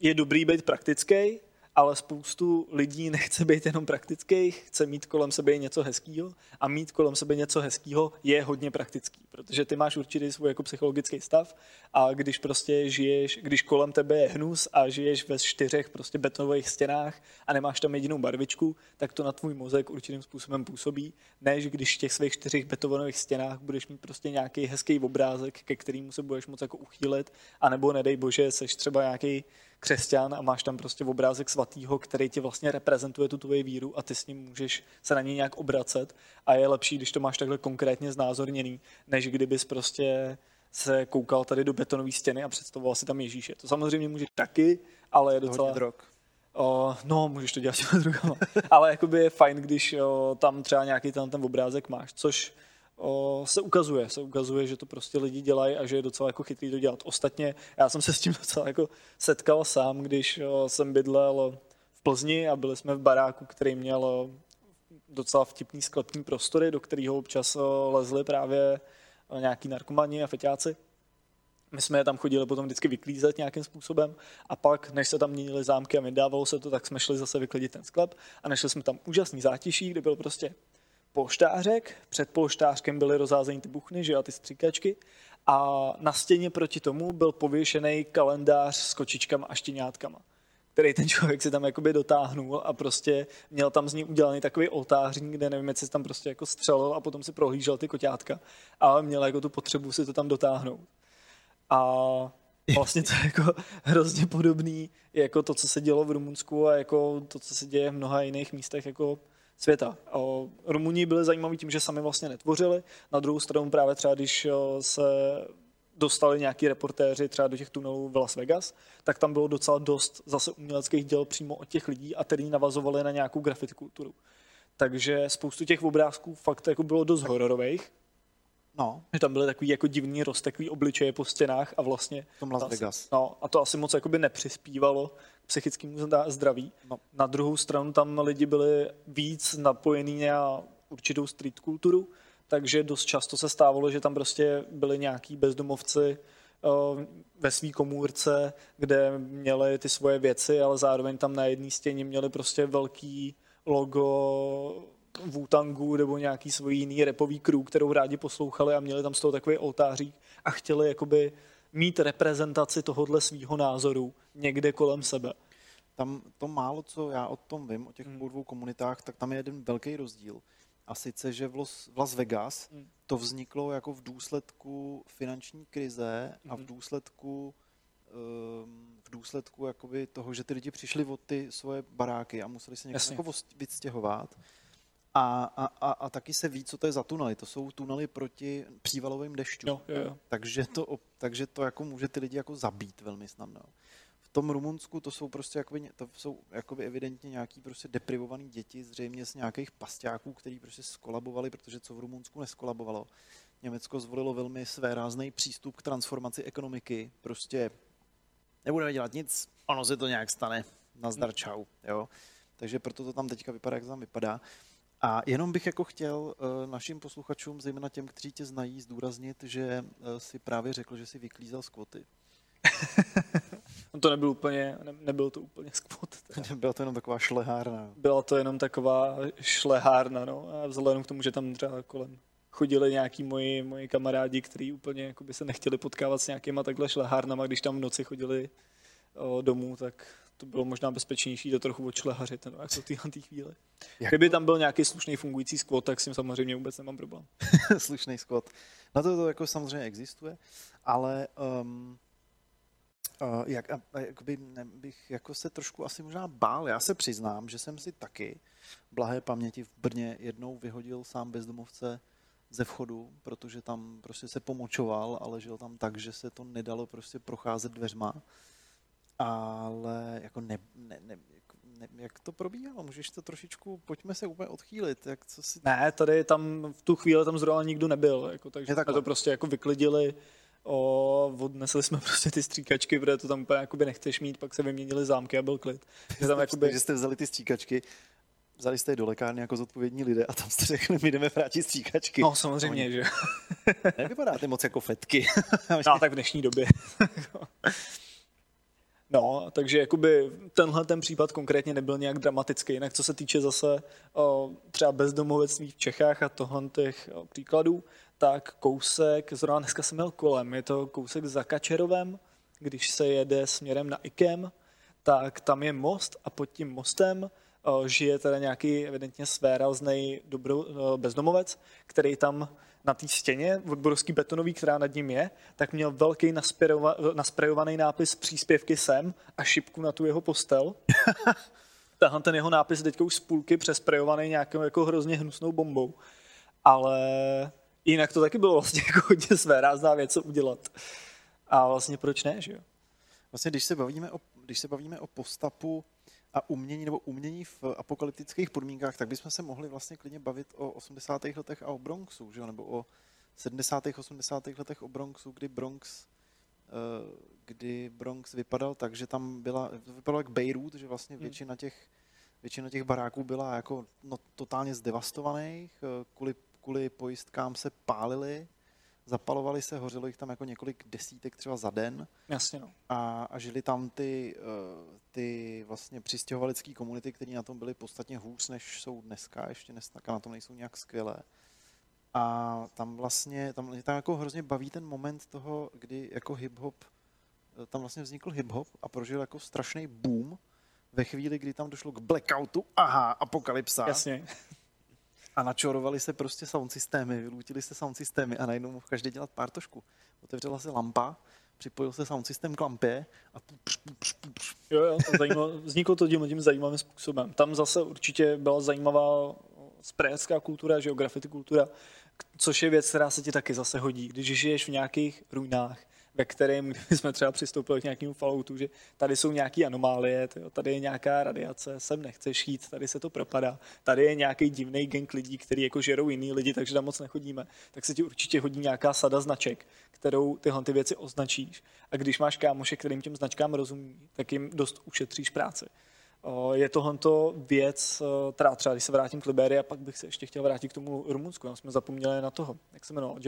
je dobrý být praktický, ale spoustu lidí nechce být jenom praktický, chce mít kolem sebe něco hezkého a mít kolem sebe něco hezkého je hodně praktický, protože ty máš určitý svůj jako psychologický stav a když prostě žiješ, když kolem tebe je hnus a žiješ ve čtyřech prostě betonových stěnách a nemáš tam jedinou barvičku, tak to na tvůj mozek určitým způsobem působí, než když v těch svých čtyřech betonových stěnách budeš mít prostě nějaký hezký obrázek, ke kterému se budeš moc jako uchýlit, anebo nedej bože, seš třeba nějaký křesťan a máš tam prostě obrázek svatýho, který ti vlastně reprezentuje tu tvoji víru a ty s ním můžeš se na něj nějak obracet a je lepší, když to máš takhle konkrétně znázorněný, než kdybys prostě se koukal tady do betonové stěny a představoval si tam Ježíše. To samozřejmě můžeš taky, ale je docela... drog. O, no, můžeš to dělat s drogama. ale jakoby je fajn, když o, tam třeba nějaký ten, ten obrázek máš, což se ukazuje, se ukazuje, že to prostě lidi dělají a že je docela jako chytrý to dělat. Ostatně já jsem se s tím docela jako setkal sám, když jsem bydlel v Plzni a byli jsme v baráku, který měl docela vtipný sklepní prostory, do kterého občas lezli právě nějaký narkomani a feťáci. My jsme je tam chodili potom vždycky vyklízet nějakým způsobem a pak, než se tam měnily zámky a vydávalo se to, tak jsme šli zase vyklidit ten sklep a našli jsme tam úžasný zátiší, kde byl prostě polštářek, před polštářkem byly rozházeny ty buchny, že jo, ty stříkačky a na stěně proti tomu byl pověšený kalendář s kočičkama a štěňátkama který ten člověk si tam jakoby dotáhnul a prostě měl tam z ní udělaný takový oltářní, kde nevím, jestli tam prostě jako střelil a potom si prohlížel ty koťátka, ale měl jako tu potřebu si to tam dotáhnout. A vlastně to je jako hrozně podobný jako to, co se dělo v Rumunsku a jako to, co se děje v mnoha jiných místech jako světa. Rumuni byli zajímaví tím, že sami vlastně netvořili. Na druhou stranu právě třeba, když se dostali nějaký reportéři třeba do těch tunelů v Las Vegas, tak tam bylo docela dost zase uměleckých děl přímo od těch lidí a který navazovali na nějakou grafity kulturu. Takže spoustu těch obrázků fakt jako bylo dost hororových. No. Že tam byly takový jako divný rozteklý obličeje po stěnách a vlastně... V tom Las Vegas. No, a to asi moc jakoby nepřispívalo psychickému zdraví. No. Na druhou stranu tam lidi byli víc napojení na určitou street kulturu, takže dost často se stávalo, že tam prostě byli nějaký bezdomovci eh, ve své komůrce, kde měli ty svoje věci, ale zároveň tam na jedné stěně měli prostě velký logo Wutangu nebo nějaký svůj jiný repový crew, kterou rádi poslouchali a měli tam z toho takový oltářík a chtěli jakoby mít reprezentaci tohohle svého názoru někde kolem sebe. Tam to málo, co já o tom vím, o těch hmm. dvou komunitách, tak tam je jeden velký rozdíl. A sice, že v Las, v Las Vegas hmm. to vzniklo jako v důsledku finanční krize hmm. a v hmm. důsledku um, v důsledku jakoby toho, že ty lidi přišli od ty svoje baráky a museli se někde jako vystěhovat. A, a, a, a taky se ví, co to je za tunely. To jsou tunely proti přívalovým dešťům. Jo, jo, jo. Takže, to, takže to jako může ty lidi jako zabít velmi snadno. V tom Rumunsku to jsou prostě jakoby, to jsou jakoby evidentně nějaký prostě deprivovaný děti, zřejmě z nějakých pasťáků, který prostě skolabovali, protože co v Rumunsku neskolabovalo. Německo zvolilo velmi své rázný přístup k transformaci ekonomiky. Prostě nebudeme dělat nic, ono se to nějak stane. Nazdar, čau. Jo? Takže proto to tam teďka vypadá, jak to tam vypadá. A jenom bych jako chtěl eh, našim posluchačům, zejména těm, kteří tě znají, zdůraznit, že eh, si právě řekl, že si vyklízel skvoty. no to nebyl úplně, ne, nebyl to úplně skvot. Byla to jenom taková šlehárna. Byla to jenom taková šlehárna, no. A vzhledem k tomu, že tam třeba kolem chodili nějaký moji, moji kamarádi, kteří úplně jakoby se nechtěli potkávat s nějakýma takhle šlehárnama, když tam v noci chodili o, domů, tak to bylo možná bezpečnější to trochu odšlehařit, no, jak to tyhle té chvíli. Jak Kdyby tam byl nějaký slušný fungující squat, tak s tím samozřejmě vůbec nemám problém. slušný squat. Na to, to jako samozřejmě existuje, ale um, uh, jak, uh, jakoby, ne, bych jako se trošku asi možná bál. Já se přiznám, že jsem si taky blahé paměti v Brně jednou vyhodil sám bezdomovce ze vchodu, protože tam prostě se pomočoval, ale žil tam tak, že se to nedalo prostě procházet dveřma. Ale jako ne, ne, ne, ne, jak to probíhalo? Můžeš to trošičku, pojďme se úplně odchýlit. Jak, co si... Ne, tady tam v tu chvíli tam zrovna nikdo nebyl, jako, takže jsme to prostě jako vyklidili, o, odnesli jsme prostě ty stříkačky, protože to tam úplně jakoby nechceš mít, pak se vyměnili zámky a byl klid. Že, tam jakoby... že jste vzali ty stříkačky, vzali jste je do lékárny jako zodpovědní lidé a tam jste řekli, my jdeme vrátit stříkačky. No samozřejmě, Oni... že. Nevypadáte moc jako fetky. no, tak v dnešní době. No, takže jakoby tenhle ten případ konkrétně nebyl nějak dramatický. Jinak co se týče zase o, třeba bezdomovectví v Čechách a tohle těch o, příkladů, tak kousek, zrovna dneska jsem měl kolem, je to kousek za Kačerovem, když se jede směrem na Ikem, tak tam je most a pod tím mostem o, žije teda nějaký evidentně svérazný dobro, bezdomovec, který tam na té stěně, obrovský betonový, která nad ním je, tak měl velký nasprejovaný nápis příspěvky sem a šipku na tu jeho postel. Tahle ten jeho nápis teďka už z půlky přesprejovaný nějakou jako hrozně hnusnou bombou. Ale jinak to taky bylo vlastně jako hodně své rázná věc, co udělat. A vlastně proč ne, že jo? Vlastně, když se bavíme o, když se bavíme o postapu a umění nebo umění v apokalyptických podmínkách, tak bychom se mohli vlastně klidně bavit o 80. letech a o Bronxu, že? nebo o 70. 80. letech o Bronxu, kdy Bronx eh, kdy Bronx vypadal tak, že tam byla, vypadal jak Beirut, že vlastně hmm. většina těch, většina těch baráků byla jako no, totálně zdevastovaných, eh, kvůli, kvůli pojistkám se pálily, zapalovali se, hořelo jich tam jako několik desítek třeba za den. Jasně, no. A, a žili tam ty, eh, ty vlastně přistěhovalecké komunity, které na tom byly podstatně hůř, než jsou dneska, ještě dneska na tom nejsou nějak skvělé. A tam vlastně, tam, tam jako hrozně baví ten moment toho, kdy jako hip-hop, eh, tam vlastně vznikl hip-hop a prožil jako strašný boom ve chvíli, kdy tam došlo k blackoutu, aha, apokalypsa. Jasně a načorovali se prostě sound systémy, vylutili se sound systémy a najednou mohl každý dělat pár tošku. Otevřela se lampa, připojil se sound systém k lampě a pš, pš, pš. Jo, jo, zajímavé, vzniklo to tím, tím zajímavým způsobem. Tam zase určitě byla zajímavá sprejecká kultura, geografity kultura, což je věc, která se ti taky zase hodí. Když žiješ v nějakých ruinách, ve kterém jsme třeba přistoupili k nějakému Falloutu, že tady jsou nějaké anomálie, tyjo, tady je nějaká radiace, sem nechceš jít, tady se to propadá, tady je nějaký divný gang lidí, který jako žerou jiný lidi, takže tam moc nechodíme, tak se ti určitě hodí nějaká sada značek, kterou tyhle ty věci označíš. A když máš kámoše, kterým těm značkám rozumí, tak jim dost ušetříš práci. Je tohle věc, která třeba, když se vrátím k Liberii, a pak bych se ještě chtěl vrátit k tomu Rumunsku, tam jsme zapomněli na toho, jak se jmenoval?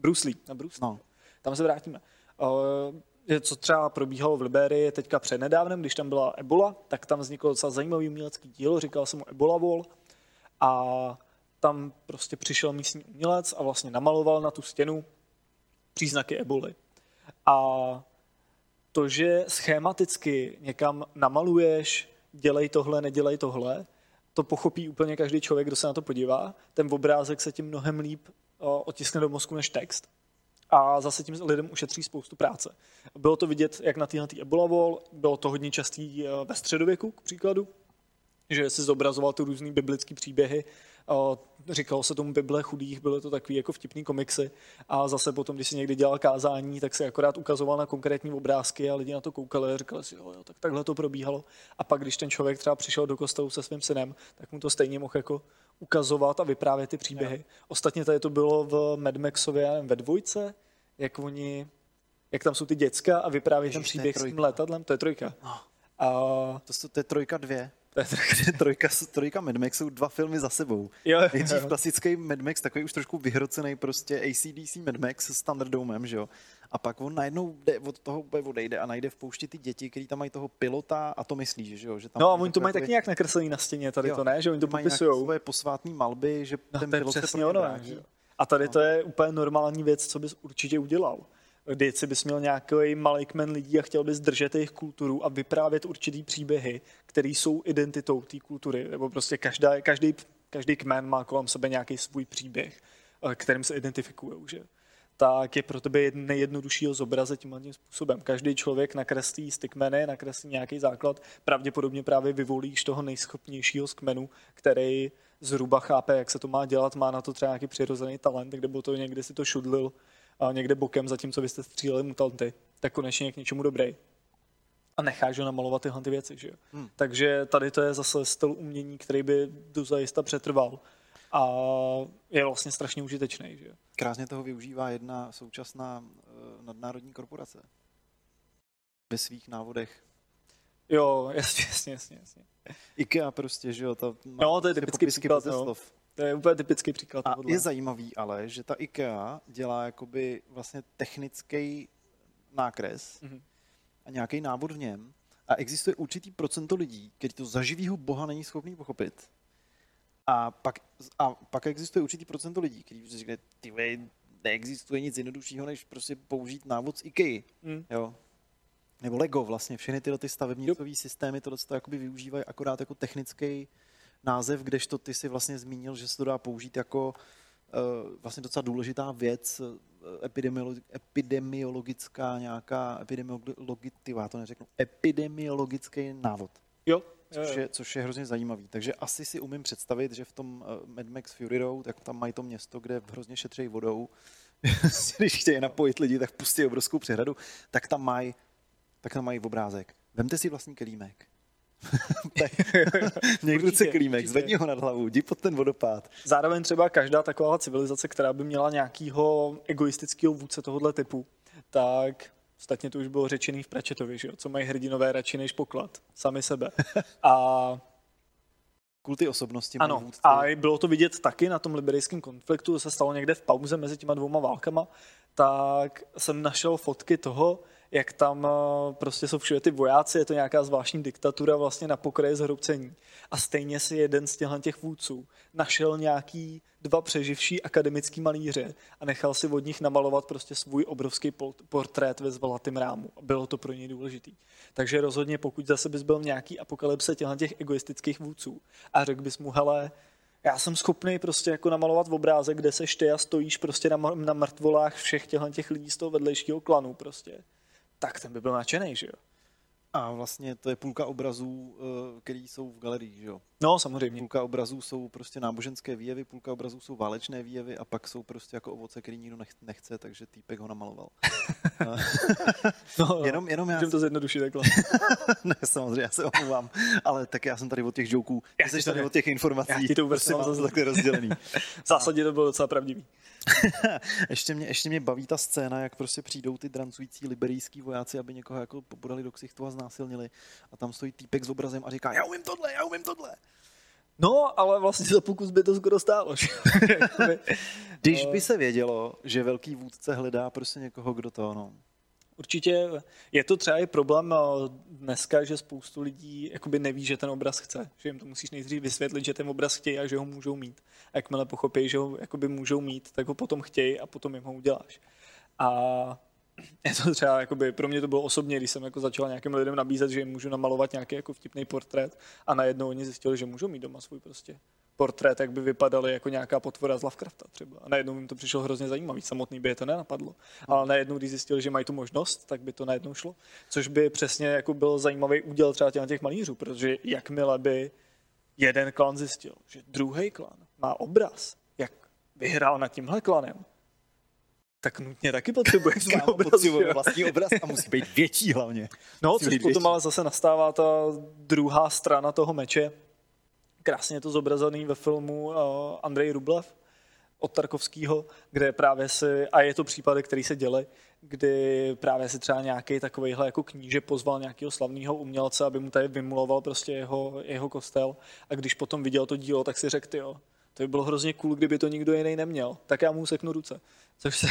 Bruce Lee, na Bruce Lee. No. Tam se vrátíme. Co třeba probíhalo v Liberii teďka přednedávnem, když tam byla Ebola, tak tam vzniklo docela zajímavý umělecký dílo, říkal jsem mu Ebola Wall. A tam prostě přišel místní umělec a vlastně namaloval na tu stěnu příznaky eboli. A to, že schematicky někam namaluješ, dělej tohle, nedělej tohle, to pochopí úplně každý člověk, kdo se na to podívá. Ten obrázek se tím mnohem líp otiskne do mozku než text a zase tím lidem ušetří spoustu práce. Bylo to vidět jak na téhle Ebola Wall, bylo to hodně častý eh, ve středověku, k příkladu, že si zobrazoval ty různé biblické příběhy, říkalo se tomu Bible chudých, byly to takový jako vtipný komiksy a zase potom, když si někdy dělal kázání, tak se akorát ukazoval na konkrétní obrázky a lidi na to koukali a říkali si, jo, jo, tak takhle to probíhalo. A pak, když ten člověk třeba přišel do kostelu se svým synem, tak mu to stejně mohl jako ukazovat a vyprávět ty příběhy. Jo. Ostatně tady to bylo v Mad Maxově, ve dvojce, jak oni, jak tam jsou ty děcka a vyprávějí ten příběh s tím letadlem, to je trojka. No. A... To, to je trojka dvě. To je trojka, trojka, trojka Mad Max jsou dva filmy za sebou. Jo, Nejdřív klasický Mad Max, takový už trošku vyhrocený prostě ACDC Mad Max s Thunderdomem, že jo. A pak on najednou jde, od toho úplně odejde a najde v poušti ty děti, kteří tam mají toho pilota a to myslí, že jo. Že tam no a oni to mají taky nějak nakreslený na stěně, tady jo, to ne, že oni to popisují. svoje posvátní malby, že no, ten pilot se ono, A tady no. to je úplně normální věc, co bys určitě udělal vždycky bys měl nějaký malý kmen lidí a chtěl bys držet jejich kulturu a vyprávět určitý příběhy, které jsou identitou té kultury, nebo prostě každá, každý, každý kmen má kolem sebe nějaký svůj příběh, eh, kterým se identifikují. Že? tak je pro tebe nejjednodušší ho zobrazit tímhle tím způsobem. Každý člověk nakreslí stickmeny, nakreslí nějaký základ, pravděpodobně právě vyvolíš toho nejschopnějšího z kmenu, který zhruba chápe, jak se to má dělat, má na to třeba nějaký přirozený talent, kde to někdy si to šudlil a někde bokem, zatímco vy jste stříleli mutanty, tak konečně je k něčemu dobrý. A necháš ho namalovat tyhle ty věci. Že jo? Hmm. Takže tady to je zase styl umění, který by dozajista přetrval a je vlastně strašně užitečný. Že? Krásně toho využívá jedna současná uh, nadnárodní korporace ve svých návodech. Jo, jasně, jasně, jasně. jasně. IKEA prostě, že jo, má no, to je typický příklad, no. slov. To je úplně typický příklad. A je zajímavý ale, že ta IKEA dělá jakoby vlastně technický nákres mm-hmm. a nějaký návod v něm a existuje určitý procento lidí, kteří to za živýho boha není schopný pochopit a pak, a pak existuje určitý procento lidí, kteří říkají, ty neexistuje nic jednoduššího, než prostě použít návod z IKEA. Mm. Jo. Nebo Lego vlastně, všechny tyhle ty stavebnicové systémy tohle to jakoby využívají akorát jako technický název, kdežto ty si vlastně zmínil, že se to dá použít jako uh, vlastně docela důležitá věc, eh, epidemiolo- epidemiologická nějaká, epidemiologitivá, to neřeknu, epidemiologický návod. Jo, což je, což je hrozně zajímavý. Takže asi si umím představit, že v tom eh, Mad Max Fury Road, tak tam mají to město, kde hrozně šetří vodou. Když chtějí napojit lidi, tak pustí obrovskou přehradu, tak tam mají tak tam mají obrázek. Vemte si vlastní kelímek. Měj v ruce klímek, zvedni ho nad hlavu, jdi pod ten vodopád. Zároveň třeba každá taková civilizace, která by měla nějakého egoistického vůdce tohoto typu, tak Ostatně to už bylo řečený v Pračetovi, že jo? co mají hrdinové radši než poklad, sami sebe. A kulty osobnosti. Ano, a bylo to vidět taky na tom liberijském konfliktu, se stalo někde v pauze mezi těma dvouma válkama, tak jsem našel fotky toho, jak tam eh, prostě jsou všude ty vojáci, je to nějaká zvláštní diktatura vlastně na pokraji zhroucení. A stejně si jeden z těchto těch vůdců našel nějaký dva přeživší akademický malíře a nechal si od nich namalovat prostě svůj obrovský portrét ve zvolatém rámu. Bylo to pro něj důležitý. Takže rozhodně, pokud zase bys byl nějaký apokalypse těchto těch egoistických vůdců a řekl bys mu, hele, já jsem schopný prostě jako namalovat v obrázek, kde seš ty a stojíš prostě na, na mrtvolách všech těchto těch lidí z toho vedlejšího klanu prostě tak ten by byl nadšený, že jo. A vlastně to je půlka obrazů, eh, který jsou v galerii, že jo? No, samozřejmě. Půlka obrazů jsou prostě náboženské výjevy, půlka obrazů jsou válečné výjevy a pak jsou prostě jako ovoce, který nikdo nechce, takže týpek ho namaloval. no, jenom, jenom já... Můžeme to zjednodušit takhle. ne, samozřejmě, já se omlouvám, ale tak já jsem tady od těch joků, já jsi tady od těch informací. Já ti to vůbec prostě zase takhle rozdělený. v zásadě to bylo docela pravdivý. ještě, mě, ještě mě baví ta scéna, jak prostě přijdou ty drancující liberijský vojáci, aby někoho jako podali do ksichtu a znásilnili. A tam stojí týpek s obrazem a říká, já umím tohle, já umím tohle. No, ale vlastně za pokus by to skoro stálo. Když by se vědělo, že velký vůdce hledá prostě někoho, kdo to, no. Určitě je to třeba i problém eh, dneska, že spoustu lidí jakoby neví, že ten obraz chce. Že jim to musíš nejdřív vysvětlit, že ten obraz chtějí a že ho můžou mít. A jakmile pochopí, že ho jakoby můžou mít, tak ho potom chtějí a potom jim ho uděláš. A je to třeba, jakoby, pro mě to bylo osobně, když jsem jako začal nějakým lidem nabízet, že jim můžu namalovat nějaký jako vtipný portrét a najednou oni zjistili, že můžou mít doma svůj prostě portrét, jak by vypadaly jako nějaká potvora z Lovecrafta třeba. A najednou jim to přišlo hrozně zajímavý, samotný by je to nenapadlo. Ale najednou, když zjistili, že mají tu možnost, tak by to najednou šlo. Což by přesně jako byl zajímavý úděl třeba těch, těch malířů, protože jakmile by jeden klan zjistil, že druhý klan má obraz, jak vyhrál nad tímhle klanem, tak nutně taky potřebuje obraz. vlastní obraz a musí být větší hlavně. No, což potom ale zase nastává ta druhá strana toho meče. Krásně je to zobrazený ve filmu uh, Andrej Rublev od Tarkovského, kde právě si, a je to případy, který se děly, kdy právě si třeba nějaký takovýhle jako kníže pozval nějakého slavného umělce, aby mu tady vymuloval prostě jeho, jeho kostel a když potom viděl to dílo, tak si řekl, jo, to by bylo hrozně cool, kdyby to nikdo jiný neměl, tak já mu seknu ruce což se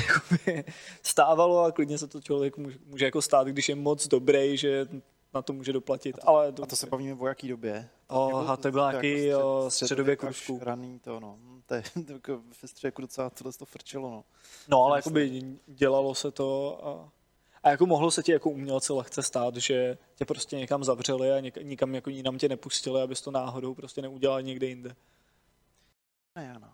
stávalo a klidně se to člověk může, může jako stát, když je moc dobrý, že na to může doplatit. A to, ale to, a to se bavíme o jaký době? O, aha, to byl nějaký jako střed, středověk Rusku. Raný to, no. Hm, to je jako ve středověku docela tohle to frčelo, no. No, ale jakoby dělalo se to a, a jako mohlo se ti jako umělce lehce stát, že tě prostě někam zavřeli a něk, nikam jako jinam tě nepustili, abys to náhodou prostě neudělal někde jinde. Ne, no.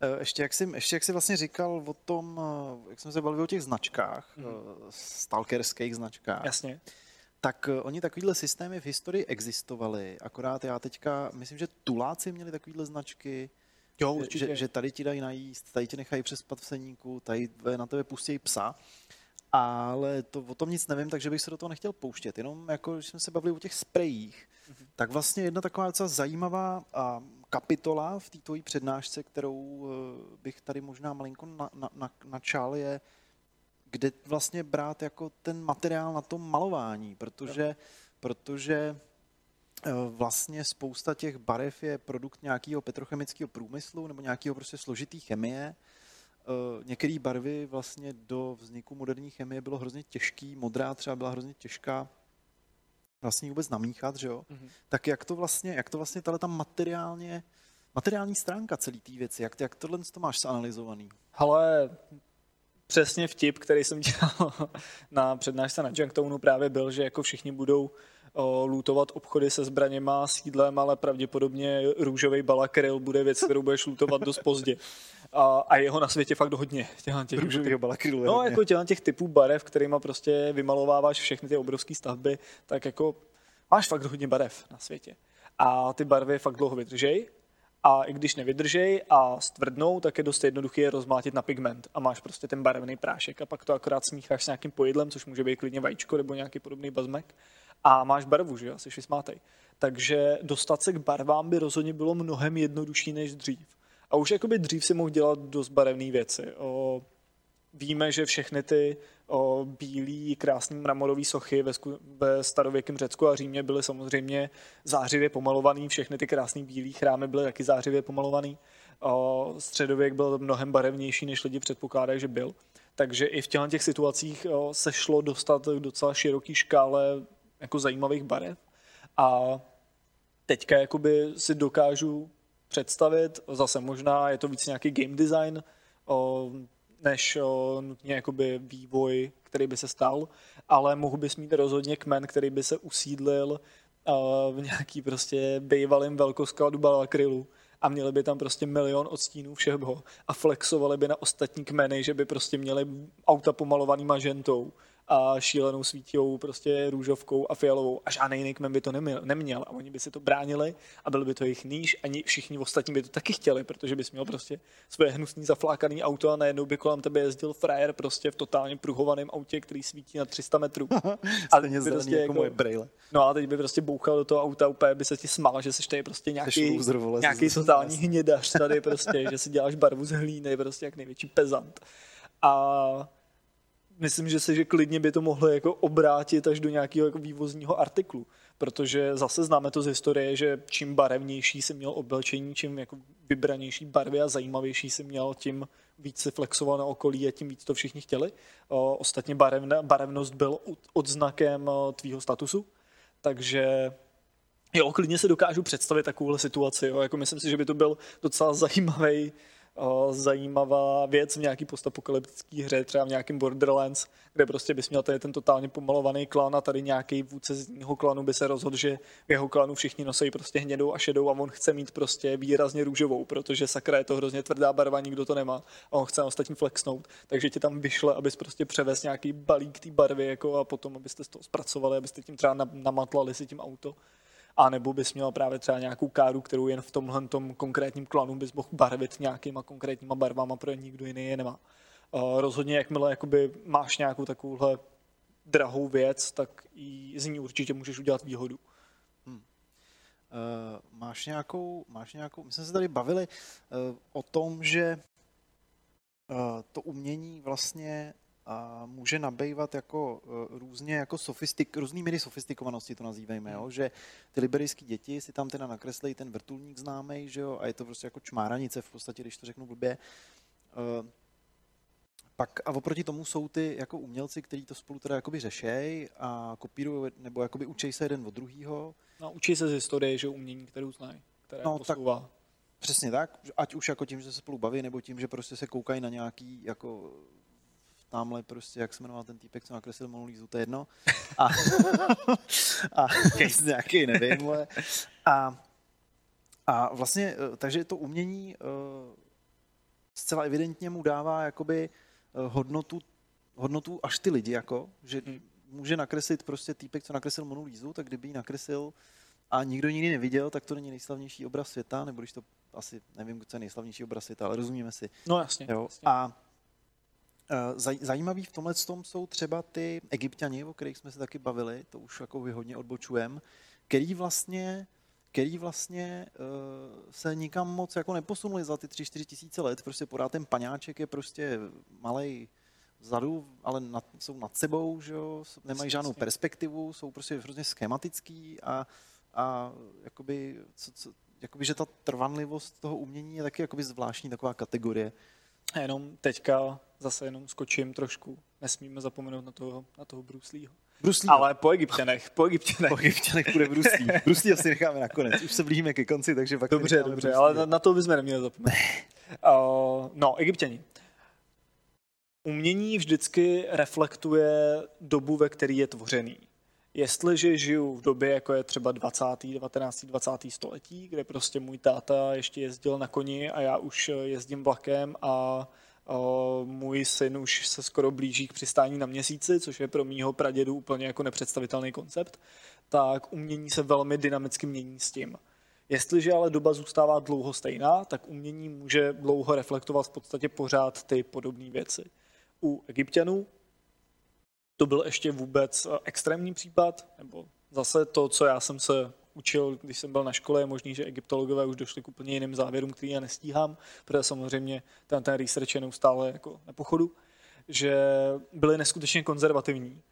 Eh, ještě jak, jsi, ještě jak jsi vlastně říkal o tom, eh, jak jsme se bavili o těch značkách, mm-hmm. stalkerských značkách. Jasně. Tak oni takovýhle systémy v historii existovaly, akorát já teďka, myslím, že Tuláci měli takovýhle značky, jo, určitě. Že, že tady ti dají najíst, tady ti nechají přespat v seníku, tady na tebe pustí psa. Ale to, o tom nic nevím, takže bych se do toho nechtěl pouštět. Jenom jako, když jsme se bavili o těch sprejích, mm-hmm. tak vlastně jedna taková docela zajímavá a, kapitola v té tvojí přednášce, kterou eh, bych tady možná malinko na, na, na, načal, je, kde vlastně brát jako ten materiál na tom malování, protože, protože eh, vlastně spousta těch barev je produkt nějakého petrochemického průmyslu nebo nějakého prostě složitý chemie. Eh, některé barvy vlastně do vzniku moderní chemie bylo hrozně těžký, modrá třeba byla hrozně těžká vlastně vůbec namíchat, že jo? Mm-hmm. Tak jak to vlastně, jak to vlastně tahle tam materiálně, materiální stránka celé té věci, jak, jak tohle to máš zanalizovaný? Ale přesně vtip, který jsem dělal na přednášce na Junktownu právě byl, že jako všichni budou lutovat obchody se zbraněma, sídlem, ale pravděpodobně růžový balakryl bude věc, kterou budeš lutovat dost pozdě. A, a jeho na světě fakt hodně. Těch, Růžovýho balakrylu. No, jako těchto těch typů barev, kterýma prostě vymalováváš všechny ty obrovské stavby, tak jako máš fakt hodně barev na světě. A ty barvy fakt dlouho vydržej. A i když nevydržej a stvrdnou, tak je dost jednoduché je rozmlátit na pigment a máš prostě ten barevný prášek a pak to akorát smícháš s nějakým pojedlem, což může být klidně vajíčko nebo nějaký podobný bazmek a máš barvu, že jo, jsi vysmátej. Takže dostat se k barvám by rozhodně bylo mnohem jednodušší než dřív. A už jakoby dřív si mohl dělat dost barevné věci. O, víme, že všechny ty o, bílý, krásný mramorové sochy ve, ve starověkém Řecku a Římě byly samozřejmě zářivě pomalované. Všechny ty krásné bílé chrámy byly taky zářivě pomalované. Středověk byl mnohem barevnější, než lidi předpokládají, že byl. Takže i v těch situacích o, se šlo dostat k docela široký škále jako zajímavých barev. A teďka jakoby si dokážu představit, zase možná je to víc nějaký game design, o, než o, nutně jakoby vývoj, který by se stal, ale mohl bys mít rozhodně kmen, který by se usídlil o, v nějaký prostě bývalým velkoskladu balakrylu a měli by tam prostě milion odstínů všeho a flexovali by na ostatní kmeny, že by prostě měli auta pomalovaný mažentou a šílenou svítějou prostě růžovkou a fialovou a žádný jiný kmen by to neměl, neměl a oni by si to bránili a byl by to jejich níž a všichni ostatní by to taky chtěli, protože bys měl prostě svoje hnusný zaflákaný auto a najednou by kolem tebe jezdil frajer prostě v totálně pruhovaném autě, který svítí na 300 metrů. a teď by prostě jako, moje brejle. No a teď by prostě bouchal do toho auta, úplně by se ti smál, že jsi tady prostě nějaký, loser, vole, nějaký totální hnědař tady prostě, že si děláš barvu z hlíny, prostě jak největší pezant. A myslím, že se, že klidně by to mohlo jako obrátit až do nějakého jako vývozního artiklu, protože zase známe to z historie, že čím barevnější si měl oblečení, čím jako vybranější barvy a zajímavější si měl, tím víc se flexoval na okolí a tím víc to všichni chtěli. O, ostatně barevna, barevnost byl odznakem tvýho statusu, takže jo, klidně se dokážu představit takovouhle situaci. Jo. Jako myslím si, že by to byl docela zajímavý zajímavá věc v nějaký postapokalyptický hře, třeba v nějakém Borderlands, kde prostě bys měl tady ten totálně pomalovaný klan a tady nějaký vůdce z jiného klanu by se rozhodl, že v jeho klanu všichni nosí prostě hnědou a šedou a on chce mít prostě výrazně růžovou, protože sakra je to hrozně tvrdá barva, nikdo to nemá a on chce ostatní flexnout, takže ti tam vyšle, abys prostě převez nějaký balík té barvy jako a potom abyste to zpracovali, abyste tím třeba namatlali si tím auto a nebo bys měl právě třeba nějakou káru, kterou jen v tomhle tom konkrétním klanu bys mohl barvit nějakýma konkrétníma barvama, protože nikdo jiný je nemá. Uh, rozhodně, jakmile jakoby máš nějakou takovouhle drahou věc, tak i z ní určitě můžeš udělat výhodu. Hmm. Uh, máš, nějakou, máš nějakou, my jsme se tady bavili uh, o tom, že to umění vlastně může nabývat jako e, různě jako sofistik, různý míry sofistikovanosti to nazývejme, jo? Hmm. že ty liberijské děti si tam teda nakreslejí ten vrtulník známý, že jo, a je to prostě jako čmáranice v podstatě, když to řeknu blbě. Uh, pak a oproti tomu jsou ty jako umělci, kteří to spolu teda jakoby řešejí a kopírují, nebo jakoby učí se jeden od druhého. No, učí se z historie, že umění, kterou znají, které no, posouvá. Tak, přesně tak, ať už jako tím, že se spolu baví, nebo tím, že prostě se koukají na nějaký jako tamhle prostě, jak se jmenoval ten týpek, co nakreslil Monolízu, to je jedno. A, a nějaký, nevím, ale. A, a vlastně, eh, takže to umění, eh, zcela evidentně mu dává jakoby eh, hodnotu, hodnotu až ty lidi, jako, že Hmm. může nakreslit prostě týpek, co nakreslil Monu Lízu, tak kdyby ji nakreslil a nikdo nikdy neviděl, tak to není nejslavnější obraz světa, nebo když to asi, nevím, co je nejslavnější obraz světa, ale rozumíme si. No jasně. Jo? jasně. A zajímavý v tomhle tom jsou třeba ty egyptiani, o kterých jsme se taky bavili, to už jako hodně odbočujem, který vlastně který vlastně uh, se nikam moc jako neposunuli za ty 3-4 tisíce let. Prostě pořád ten paňáček je prostě malej vzadu, ale nad, jsou nad sebou, že jo? nemají žádnou perspektivu, jsou prostě hrozně schematický a, a jakoby, co, co, jakoby, že ta trvanlivost toho umění je taky jakoby zvláštní taková kategorie. A jenom teďka zase jenom skočím trošku. Nesmíme zapomenout na toho, na toho Bruce Leeho. Bruce Lee, Ale po egyptěnech, po egyptěnech. po egyptěnech bude Bruce Lee. Bruce Lee asi necháme nakonec. Už se blížíme ke konci, takže pak Dobře, dobře, Bruce ale na, na to bychom neměli zapomenout. uh, no, egyptěni. Umění vždycky reflektuje dobu, ve které je tvořený. Jestliže žiju v době, jako je třeba 20., 19., 20. století, kde prostě můj táta ještě jezdil na koni a já už jezdím vlakem a uh, můj syn už se skoro blíží k přistání na měsíci, což je pro mýho pradědu úplně jako nepředstavitelný koncept, tak umění se velmi dynamicky mění s tím. Jestliže ale doba zůstává dlouho stejná, tak umění může dlouho reflektovat v podstatě pořád ty podobné věci. U egyptianů to byl ještě vůbec eh, extrémní případ, nebo zase to, co já jsem se učil, když jsem byl na škole, je možný, že egyptologové už došli k úplně jiným závěrům, který já nestíhám, protože samozřejmě ten, ten research je neustále jako na pochodu, že byli neskutečně konzervativní.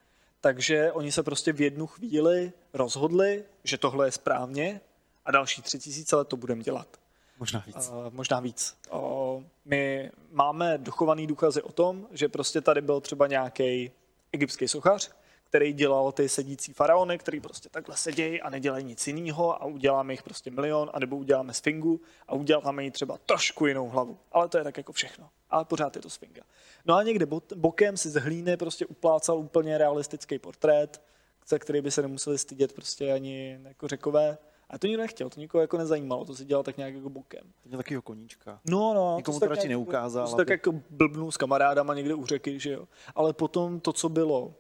Takže oni se prostě v jednu chvíli rozhodli, že tohle je správně a další tři tisíce let to budeme dělat. Možná víc. Uh, možná víc. Uh, my máme dochovaný důkazy o tom, že prostě tady byl třeba nějaký egyptský sochař, který dělal ty sedící faraony, který prostě takhle sedějí a nedělají nic jiného a uděláme jich prostě milion, anebo uděláme sfingu a uděláme jí třeba trošku jinou hlavu. Ale to je tak jako všechno. Ale pořád je to sfinga. No a někde bo- bokem si z hlíny prostě uplácal úplně realistický portrét, za který by se nemuseli stydět prostě ani jako řekové. A to nikdo nechtěl, to nikoho jako nezajímalo, to si dělal tak nějak jako bokem. To měl takovýho koníčka. No, no. Nikomu to tak radši neukázal, to tak jako blbnul s kamarádama někde u řeky, že jo. Ale potom to, co bylo,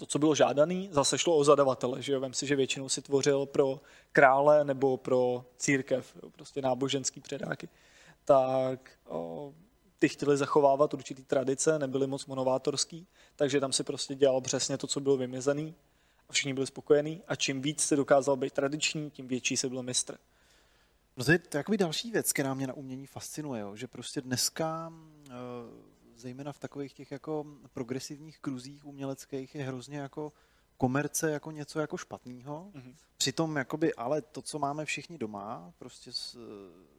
to, co bylo žádaný, zase šlo o zadavatele, že jo. Vem si, že většinou si tvořil pro krále nebo pro církev, jo, prostě náboženský předáky. Tak o, ty chtěli zachovávat určitý tradice, nebyly moc monovátorský, takže tam si prostě dělal přesně to, co bylo vymezený a všichni byli spokojení a čím víc si dokázal být tradiční, tím větší se byl mistr. No to je jakoby další věc, která mě na umění fascinuje, jo, že prostě dneska, eh, zejména v takových těch jako progresivních kruzích uměleckých, je hrozně jako komerce jako něco jako špatného. Mhm. Přitom jakoby, ale to, co máme všichni doma, prostě s, eh,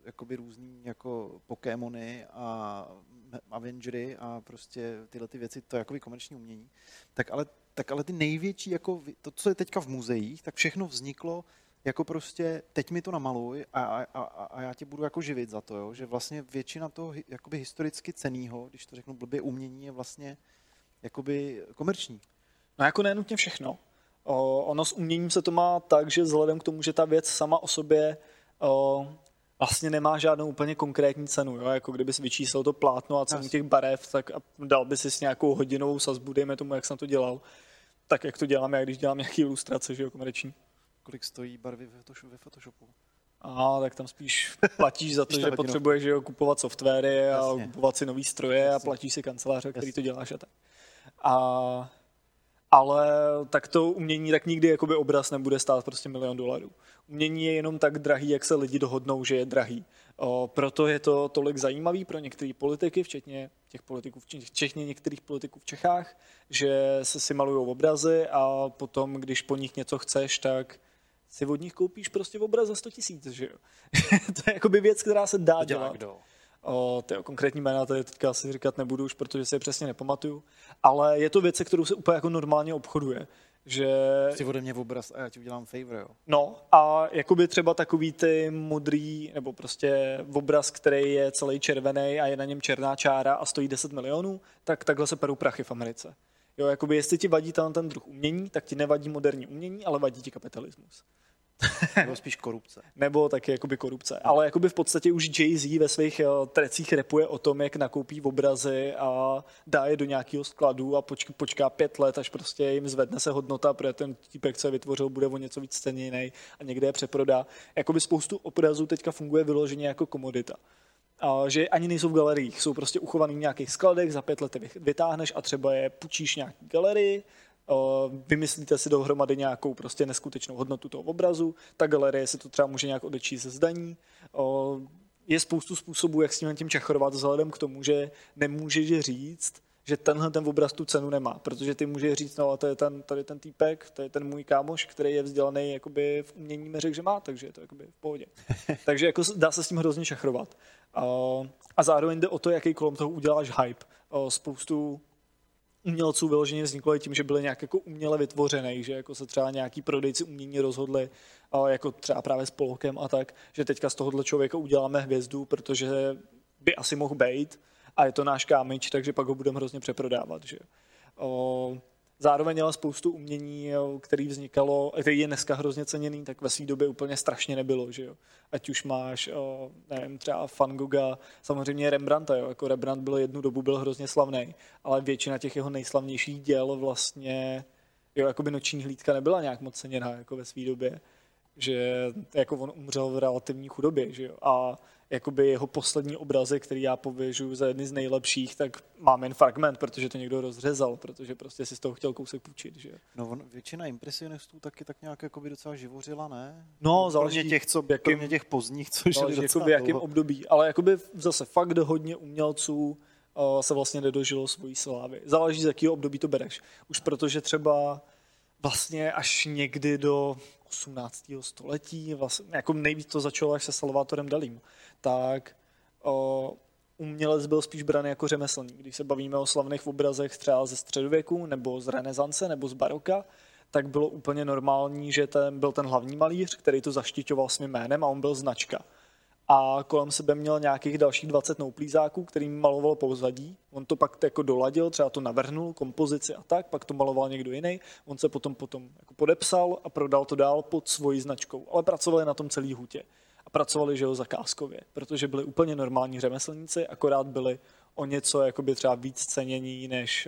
jakoby různý jako Pokémony a Avengery a prostě tyhle ty věci, to je jakoby komerční umění, tak ale, tak ale ty největší, jako to, co je teďka v muzeích, tak všechno vzniklo jako prostě teď mi to namaluj a, a, a, a já tě budu jako živit za to, jo? že vlastně většina toho jakoby historicky cenýho, když to řeknu blbě, umění je vlastně jakoby komerční. No jako nenutně všechno. O, ono s uměním se to má tak, že vzhledem k tomu, že ta věc sama o sobě o, vlastně nemá žádnou úplně konkrétní cenu. Jo? Jako kdybys vyčíslil to plátno a cenu Jasně. těch barev, tak a dal by si s nějakou hodinovou sazbu, dejme tomu, jak jsem to dělal. Tak jak to dělám já, když dělám nějaký ilustrace, že jo, komerční. Kolik stojí barvy ve Photoshopu? A tak tam spíš platíš za to, že potřebuješ jo, kupovat softwary a Jasně. kupovat si nový stroje a Jasně. platíš si kanceláře, který Jasně. to děláš a tak. A, ale tak to umění, tak nikdy jakoby obraz nebude stát prostě milion dolarů. Umění je jenom tak drahý, jak se lidi dohodnou, že je drahý. O, proto je to tolik zajímavý pro některé politiky, včetně těch politiků, včetně některých politiků v Čechách, že se si malují obrazy a potom, když po nich něco chceš, tak si od nich koupíš prostě obraz za 100 tisíc, že jo. to je jakoby věc, která se dá To dělá dělat. kdo? O, ty konkrétní jména tady teďka asi říkat nebudu už, protože si je přesně nepamatuju, ale je to věc, se kterou se úplně jako normálně obchoduje. Že, Chci ode mě obraz a já ti udělám favor, jo. no a jakoby třeba takový ty modrý, nebo prostě obraz, který je celý červený a je na něm černá čára a stojí 10 milionů, tak takhle se perou prachy v Americe. Jo, jakoby jestli ti vadí ten, ten druh umění, tak ti nevadí moderní umění, ale vadí ti kapitalismus. Nebo spíš korupce. nebo taky jakoby korupce. Ale jakoby v podstatě už Jay-Z ve svých eh, trecích repuje o tom, jak nakoupí obrazy a dá je do nějakého skladu a počká, počká pět let, až prostě jim zvedne se hodnota, protože ten týpek, co je vytvořil, bude o něco víc ceněný a někde je přeprodá. Jakoby spoustu obrazů teďka funguje vyloženě jako komodita. Že ani nejsou v galeriích, jsou prostě uchovaný v nějakých skladech, za pět let vytáhneš a třeba je půjčíš nějaký galerii, vymyslíte si dohromady nějakou prostě neskutečnou hodnotu toho obrazu, ta galerie si to třeba může nějak odečíst ze zdaní. Je spoustu způsobů, jak s tím tím čachrovat, vzhledem k tomu, že nemůžeš říct, že tenhle ten obraz tu cenu nemá, protože ty může říct, no a to je ten, tady ten týpek, to je ten můj kámoš, který je vzdělaný jakoby v umění mi řekl, že má, takže je to jakoby v pohodě. takže jako dá se s tím hrozně šachrovat. A zároveň jde o to, jaký kolem toho uděláš hype. Spoustu umělců vyloženě vzniklo tím, že byly nějak jako uměle vytvořený, že jako se třeba nějaký prodejci umění rozhodli, jako třeba právě s Polokem a tak, že teďka z tohohle člověka uděláme hvězdu, protože by asi mohl být a je to náš kámič, takže pak ho budeme hrozně přeprodávat. Že? Zároveň ale spoustu umění, který vznikalo, který je dneska hrozně ceněný, tak ve své době úplně strašně nebylo. Že jo? Ať už máš, nevím, třeba Van Gogha, samozřejmě Rembrandta, jo? jako Rembrandt byl jednu dobu byl hrozně slavný, ale většina těch jeho nejslavnějších děl vlastně, jo, jako by noční hlídka nebyla nějak moc ceněná jako ve své době že jako on umřel v relativní chudobě, že jo? A jakoby jeho poslední obrazy, který já pověžu za jedny z nejlepších, tak mám jen fragment, protože to někdo rozřezal, protože prostě si z toho chtěl kousek půjčit, že No on, většina impresionistů taky tak nějak jakoby docela živořila, ne? No, záleží těch, co, jakým, kromě těch pozdních, co žili docela v jakém období, ale jakoby zase fakt hodně umělců uh, se vlastně nedožilo svojí slávy. Záleží, z jakého období to bereš. Už protože třeba vlastně až někdy do 18. století, vlastně, jako nejvíc to začalo až se Salvatorem Dalím, tak o, umělec byl spíš braný jako řemeslník. Když se bavíme o slavných obrazech třeba ze středověku, nebo z renesance, nebo z baroka, tak bylo úplně normální, že ten byl ten hlavní malíř, který to zaštiťoval svým jménem a on byl značka a kolem sebe měl nějakých dalších 20 nouplízáků, kterým maloval pozadí. On to pak jako doladil, třeba to navrhnul, kompozici a tak, pak to maloval někdo jiný. On se potom, potom jako podepsal a prodal to dál pod svojí značkou. Ale pracovali na tom celý hutě. A pracovali, že jo, zakázkově, protože byli úplně normální řemeslníci, akorát byli o něco jakoby třeba víc cenění než,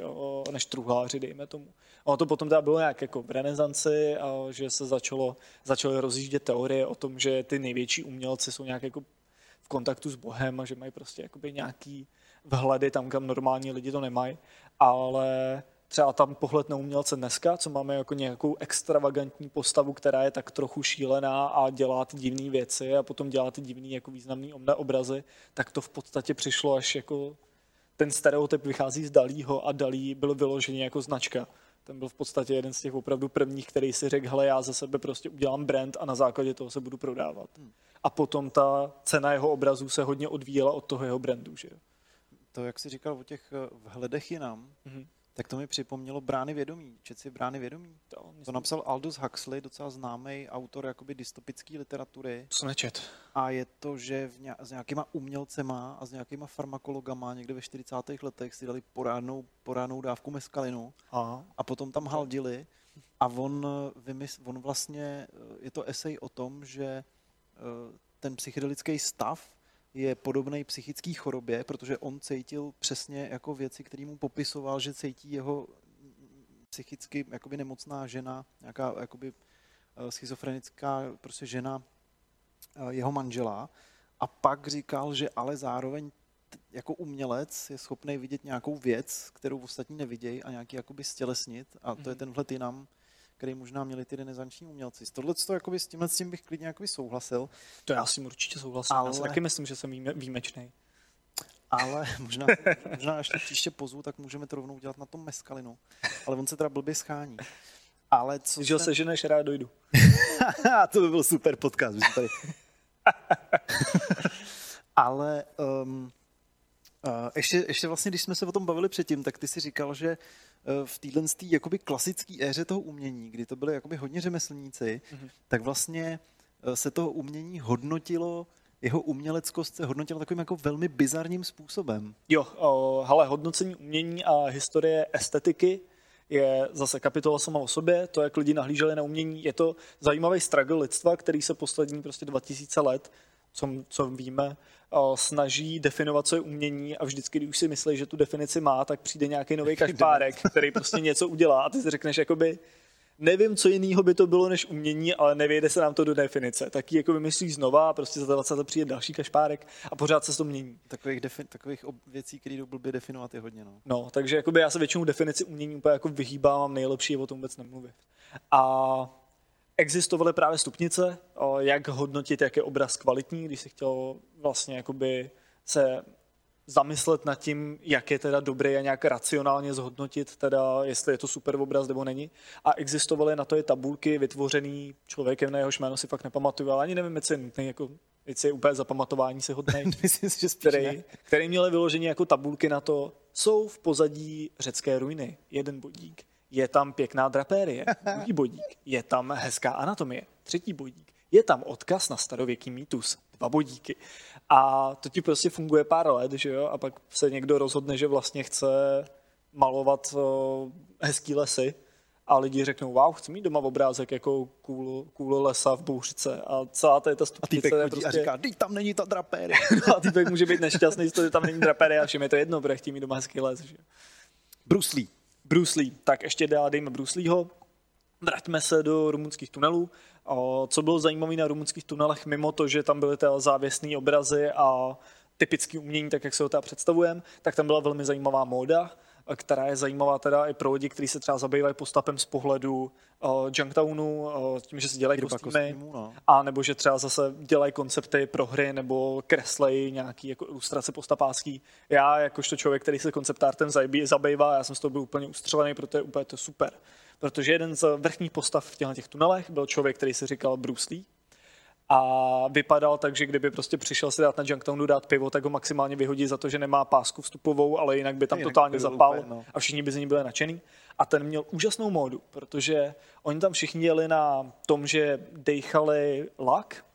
než truhláři, dejme tomu. Ono to potom teda bylo nějak jako v renesanci, a že se začalo, začaly rozjíždět teorie o tom, že ty největší umělci jsou nějak jako v kontaktu s Bohem a že mají prostě jakoby nějaký vhledy tam, kam normální lidi to nemají, ale třeba tam pohled na umělce dneska, co máme jako nějakou extravagantní postavu, která je tak trochu šílená a dělá ty divné věci a potom dělá ty divné jako významné obrazy, tak to v podstatě přišlo až jako ten stereotyp vychází z Dalího a Dalí byl vyložený jako značka. Ten byl v podstatě jeden z těch opravdu prvních, který si řekl, hele, já ze sebe prostě udělám brand a na základě toho se budu prodávat. Hmm. A potom ta cena jeho obrazů se hodně odvíjela od toho jeho brandu. Že? To, jak jsi říkal o těch eh, vhledech jinam, hmm tak to mi připomnělo Brány vědomí. Čet si Brány vědomí? To, myslím... to napsal Aldous Huxley, docela známý autor jakoby dystopické literatury. To nečet. A je to, že v ně, s nějakýma umělcema a s nějakýma farmakologama někde ve 40. letech si dali porádnou, porádnou dávku meskalinu Aha. a potom tam haldili a on, vymysl, on vlastně, je to esej o tom, že eh, ten psychedelický stav je podobný psychické chorobě, protože on cítil přesně jako věci, které mu popisoval, že cítí jeho psychicky jakoby nemocná žena, nějaká jakoby eh, schizofrenická prostě žena eh, jeho manžela a pak říkal, že ale zároveň jako umělec je schopný vidět nějakou věc, kterou ostatní nevidějí a nějaký jakoby stělesnit a to je mhm. tenhle tynam, který možná měli ty renesanční umělci. Tohle to, jakoby, s tímhle s tím bych klidně jakoby souhlasil. To já si určitě souhlasím. Ale... Já si taky myslím, že jsem výjime, výjimečný. Ale možná, možná až to příště pozvu, tak můžeme to rovnou dělat na tom meskalinu. Ale on se teda blbě schání. Ale co Když ho se... seženeš, rád dojdu. to by byl super podcast. Tady... Ale um, uh, ještě, ještě vlastně, když jsme se o tom bavili předtím, tak ty si říkal, že v téhle jakoby klasické éře toho umění, kdy to byly jakoby hodně řemeslníci, mm-hmm. tak vlastně eh, se toho umění hodnotilo jeho uměleckost se hodnotila takovým jako velmi bizarním způsobem. Jo, o, hele, hodnocení umění a historie estetiky je zase kapitola sama o sobě, to, jak lidi nahlíželi na umění. Je to zajímavý struggle lidstva, který se poslední prostě 2000 let, co, co víme, snaží definovat, co je umění a vždycky, když už si myslí, že tu definici má, tak přijde nějaký nový kašpárek, který prostě něco udělá a ty si řekneš, jakoby, nevím, co jiného by to bylo než umění, ale nevěde se nám to do definice. Tak ji jako vymyslí znova a prostě za 20 let přijde další kašpárek a pořád se to mění. Takových, takových věcí, které jdou blbě definovat je hodně. No, no takže jakoby já se většinou definici umění úplně jako vyhýbám, mám nejlepší je o tom vůbec nemluvit. A existovaly právě stupnice, jak hodnotit, jak je obraz kvalitní, když si chtěl vlastně jakoby se zamyslet nad tím, jak je teda dobré a nějak racionálně zhodnotit, teda jestli je to super obraz nebo není. A existovaly na to i tabulky vytvořený člověkem, na jehož jméno si fakt nepamatuju, ale ani nevím, jestli je nutný, jako, jestli je úplně zapamatování si hodný, který, který měli vyložení jako tabulky na to, jsou v pozadí řecké ruiny, jeden bodík. Je tam pěkná drapérie, druhý bodík. Je tam hezká anatomie, třetí bodík. Je tam odkaz na starověký mýtus, dva bodíky. A to ti prostě funguje pár let, že jo? A pak se někdo rozhodne, že vlastně chce malovat uh, hezký lesy a lidi řeknou, wow, chci mít doma obrázek jako kůl, kůl lesa v bouřce a celá ta, ta stupnice a je prostě... a říká, teď tam není ta drapérie. no a týpek může být nešťastný, že tam není drapérie a všem je to jedno, protože chtějí mít doma hezký les. Že? Bruce Lee. Bruce Lee. Tak ještě dejme Bruce Leeho. Vraťme se do rumunských tunelů. Co bylo zajímavé na rumunských tunelech, mimo to, že tam byly ty závěsné obrazy a typický umění, tak jak se ho teda představujeme, tak tam byla velmi zajímavá móda, která je zajímavá teda i pro lidi, kteří se třeba zabývají postupem z pohledu uh, Junktownu, uh, tím, že si dělají kostýmy, kostýmu, no. a nebo že třeba zase dělají koncepty pro hry nebo kreslej nějaký jako ilustrace postapácký. Já jakožto člověk, který se konceptártem zabývá, já jsem z toho byl úplně ustřelený, protože je úplně to super protože jeden z vrchních postav v těchto těch tunelech byl člověk, který se říkal Bruce Lee, a vypadal tak, že kdyby prostě přišel si dát na Junktownu dát pivo, tak ho maximálně vyhodí za to, že nemá pásku vstupovou, ale jinak by tam jinak totálně zapal úplně, no. a všichni by z ní byli nadšený. A ten měl úžasnou módu, protože oni tam všichni jeli na tom, že dejchali lak,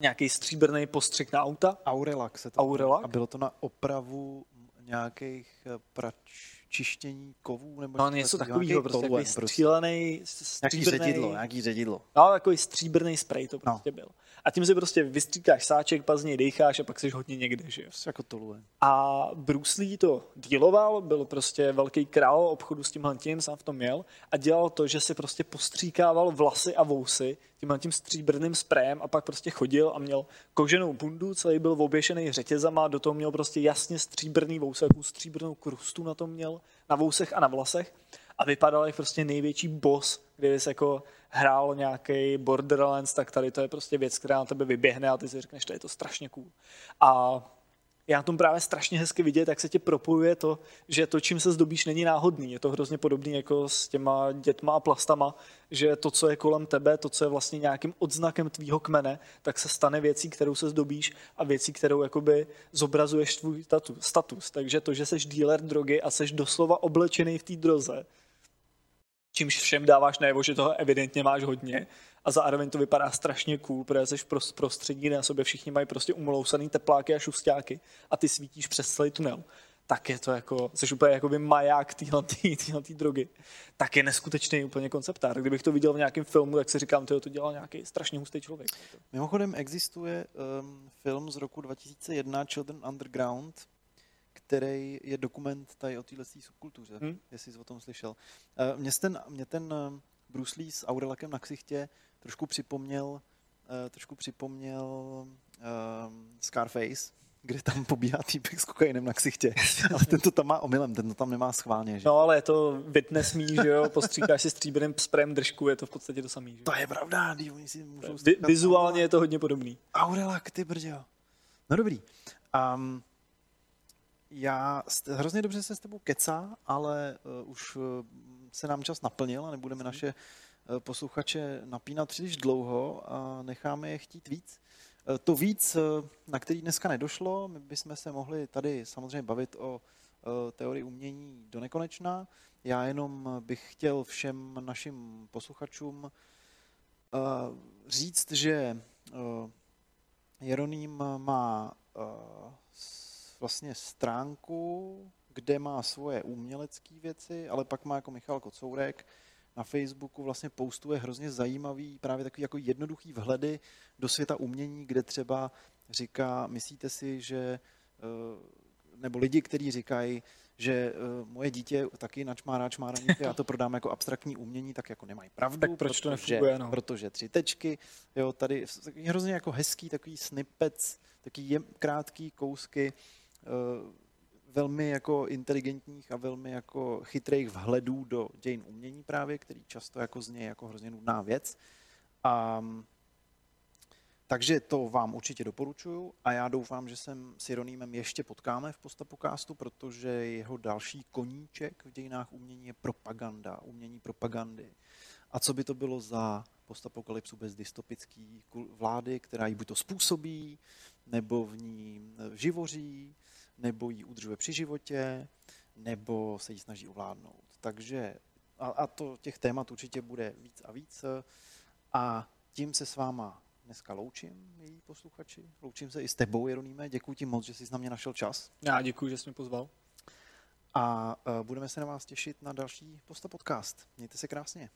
nějaký stříbrný postřik na auta. Aurelak se to Aurelak. A bylo to na opravu nějakých eh, prač čištění kovů? Nebo no něco takového, prostě takový střílený, Nějaký ředidlo, nějaký ředidlo. No, takový stříbrný spray to prostě no. byl. A tím si prostě vystříkáš sáček, pazně decháš a pak jsi hodně někde, že jo. Prostě jako toluje. A Bruce Lee to díloval, byl prostě velký král obchodu s tímhle tím, sám v tom měl a dělal to, že si prostě postříkával vlasy a vousy tímhle tím stříbrným sprayem a pak prostě chodil a měl koženou bundu, celý byl oběšený řetězama, do toho měl prostě jasně stříbrný vousy, jakou stříbrnou krustu na tom měl, na vousech a na vlasech a vypadal jak prostě největší boss, kdyby se jako hrál nějaký Borderlands, tak tady to je prostě věc, která na tebe vyběhne a ty si řekneš, to je to strašně cool. A já na tom právě strašně hezky vidět, jak se ti propojuje to, že to, čím se zdobíš, není náhodný. Je to hrozně podobný jako s těma dětma a plastama, že to, co je kolem tebe, to, co je vlastně nějakým odznakem tvýho kmene, tak se stane věcí, kterou se zdobíš a věcí, kterou jakoby zobrazuješ tvůj status. Takže to, že seš dealer drogy a seš doslova oblečený v té droze, čímž všem dáváš najevo, že toho evidentně máš hodně a zároveň to vypadá strašně cool, protože jsi v prostředí, na sobě všichni mají prostě umlousaný tepláky a šustáky a ty svítíš přes celý tunel tak je to jako, jsi úplně jakoby maják téhle drogy, tak je neskutečný úplně konceptár. Kdybych to viděl v nějakém filmu, tak si říkám, to dělal nějaký strašně hustý člověk. Mimochodem existuje um, film z roku 2001 Children Underground, který je dokument tady o téhle subkultuře, hmm? jestli jsi o tom slyšel. Uh, mě ten, mě ten uh, Bruce Lee s Aurelakem na ksichtě trošku připomněl, uh, trošku připomněl uh, Scarface, kde tam pobíhá týpek s kokainem na ksichtě. Ale ten to tam má omylem, ten to tam nemá schválně. Že? No ale je to witness me, že jo, postříkáš si stříbrným sprayem držku, je to v podstatě to samý. Že? To je pravda, oni si můžou Vi- Vizuálně je to hodně podobný. Aurelak, ty brďo. No dobrý. Um, já hrozně dobře se s tebou kecá, ale uh, už uh, se nám čas naplnil a nebudeme naše posluchače napínat příliš dlouho a necháme je chtít víc. Uh, to víc, uh, na který dneska nedošlo, my bychom se mohli tady samozřejmě bavit o teorii umění do nekonečna. Já jenom bych chtěl všem našim posluchačům říct, že Jeroným má vlastně stránku kde má svoje umělecké věci, ale pak má jako Michal Kocourek na Facebooku vlastně postuje hrozně zajímavý, právě takový jako jednoduchý vhledy do světa umění, kde třeba říká, myslíte si, že eh, nebo lidi, kteří říkají, že uh, moje dítě taky načmárá čmáraníky a to prodám jako abstraktní umění, tak jako nemají pravdu. Tak proč to nefunguje, no? Protože tři tečky, jo, tady hrozně jako hezký takový snippets, takový jem, krátký kousky, uh, velmi jako inteligentních a velmi jako chytrých vhledů do dějin umění právě, který často jako zně jako hrozně nudná věc. A takže to vám určitě doporučuju a já doufám, že se s Jeronýmem ještě potkáme v Postapokástu, protože jeho další koníček v dějinách umění je propaganda, umění propagandy. A co by to bylo za postapokalypsu bez dystopický vlády, která ji buď to způsobí, nebo v ní živoří, nebo ji udržuje při životě, nebo se ji snaží ovládnout. Takže a, a to těch témat určitě bude víc a víc. A tím se s váma dneska loučím, milí posluchači. Loučím se i s tebou, Jeroníme. Děkuji ti moc, že jsi na mě našel čas. Já děkuji, že jsi mě pozval. A uh, budeme se na vás těšit na další Posta podcast. Mějte se krásně.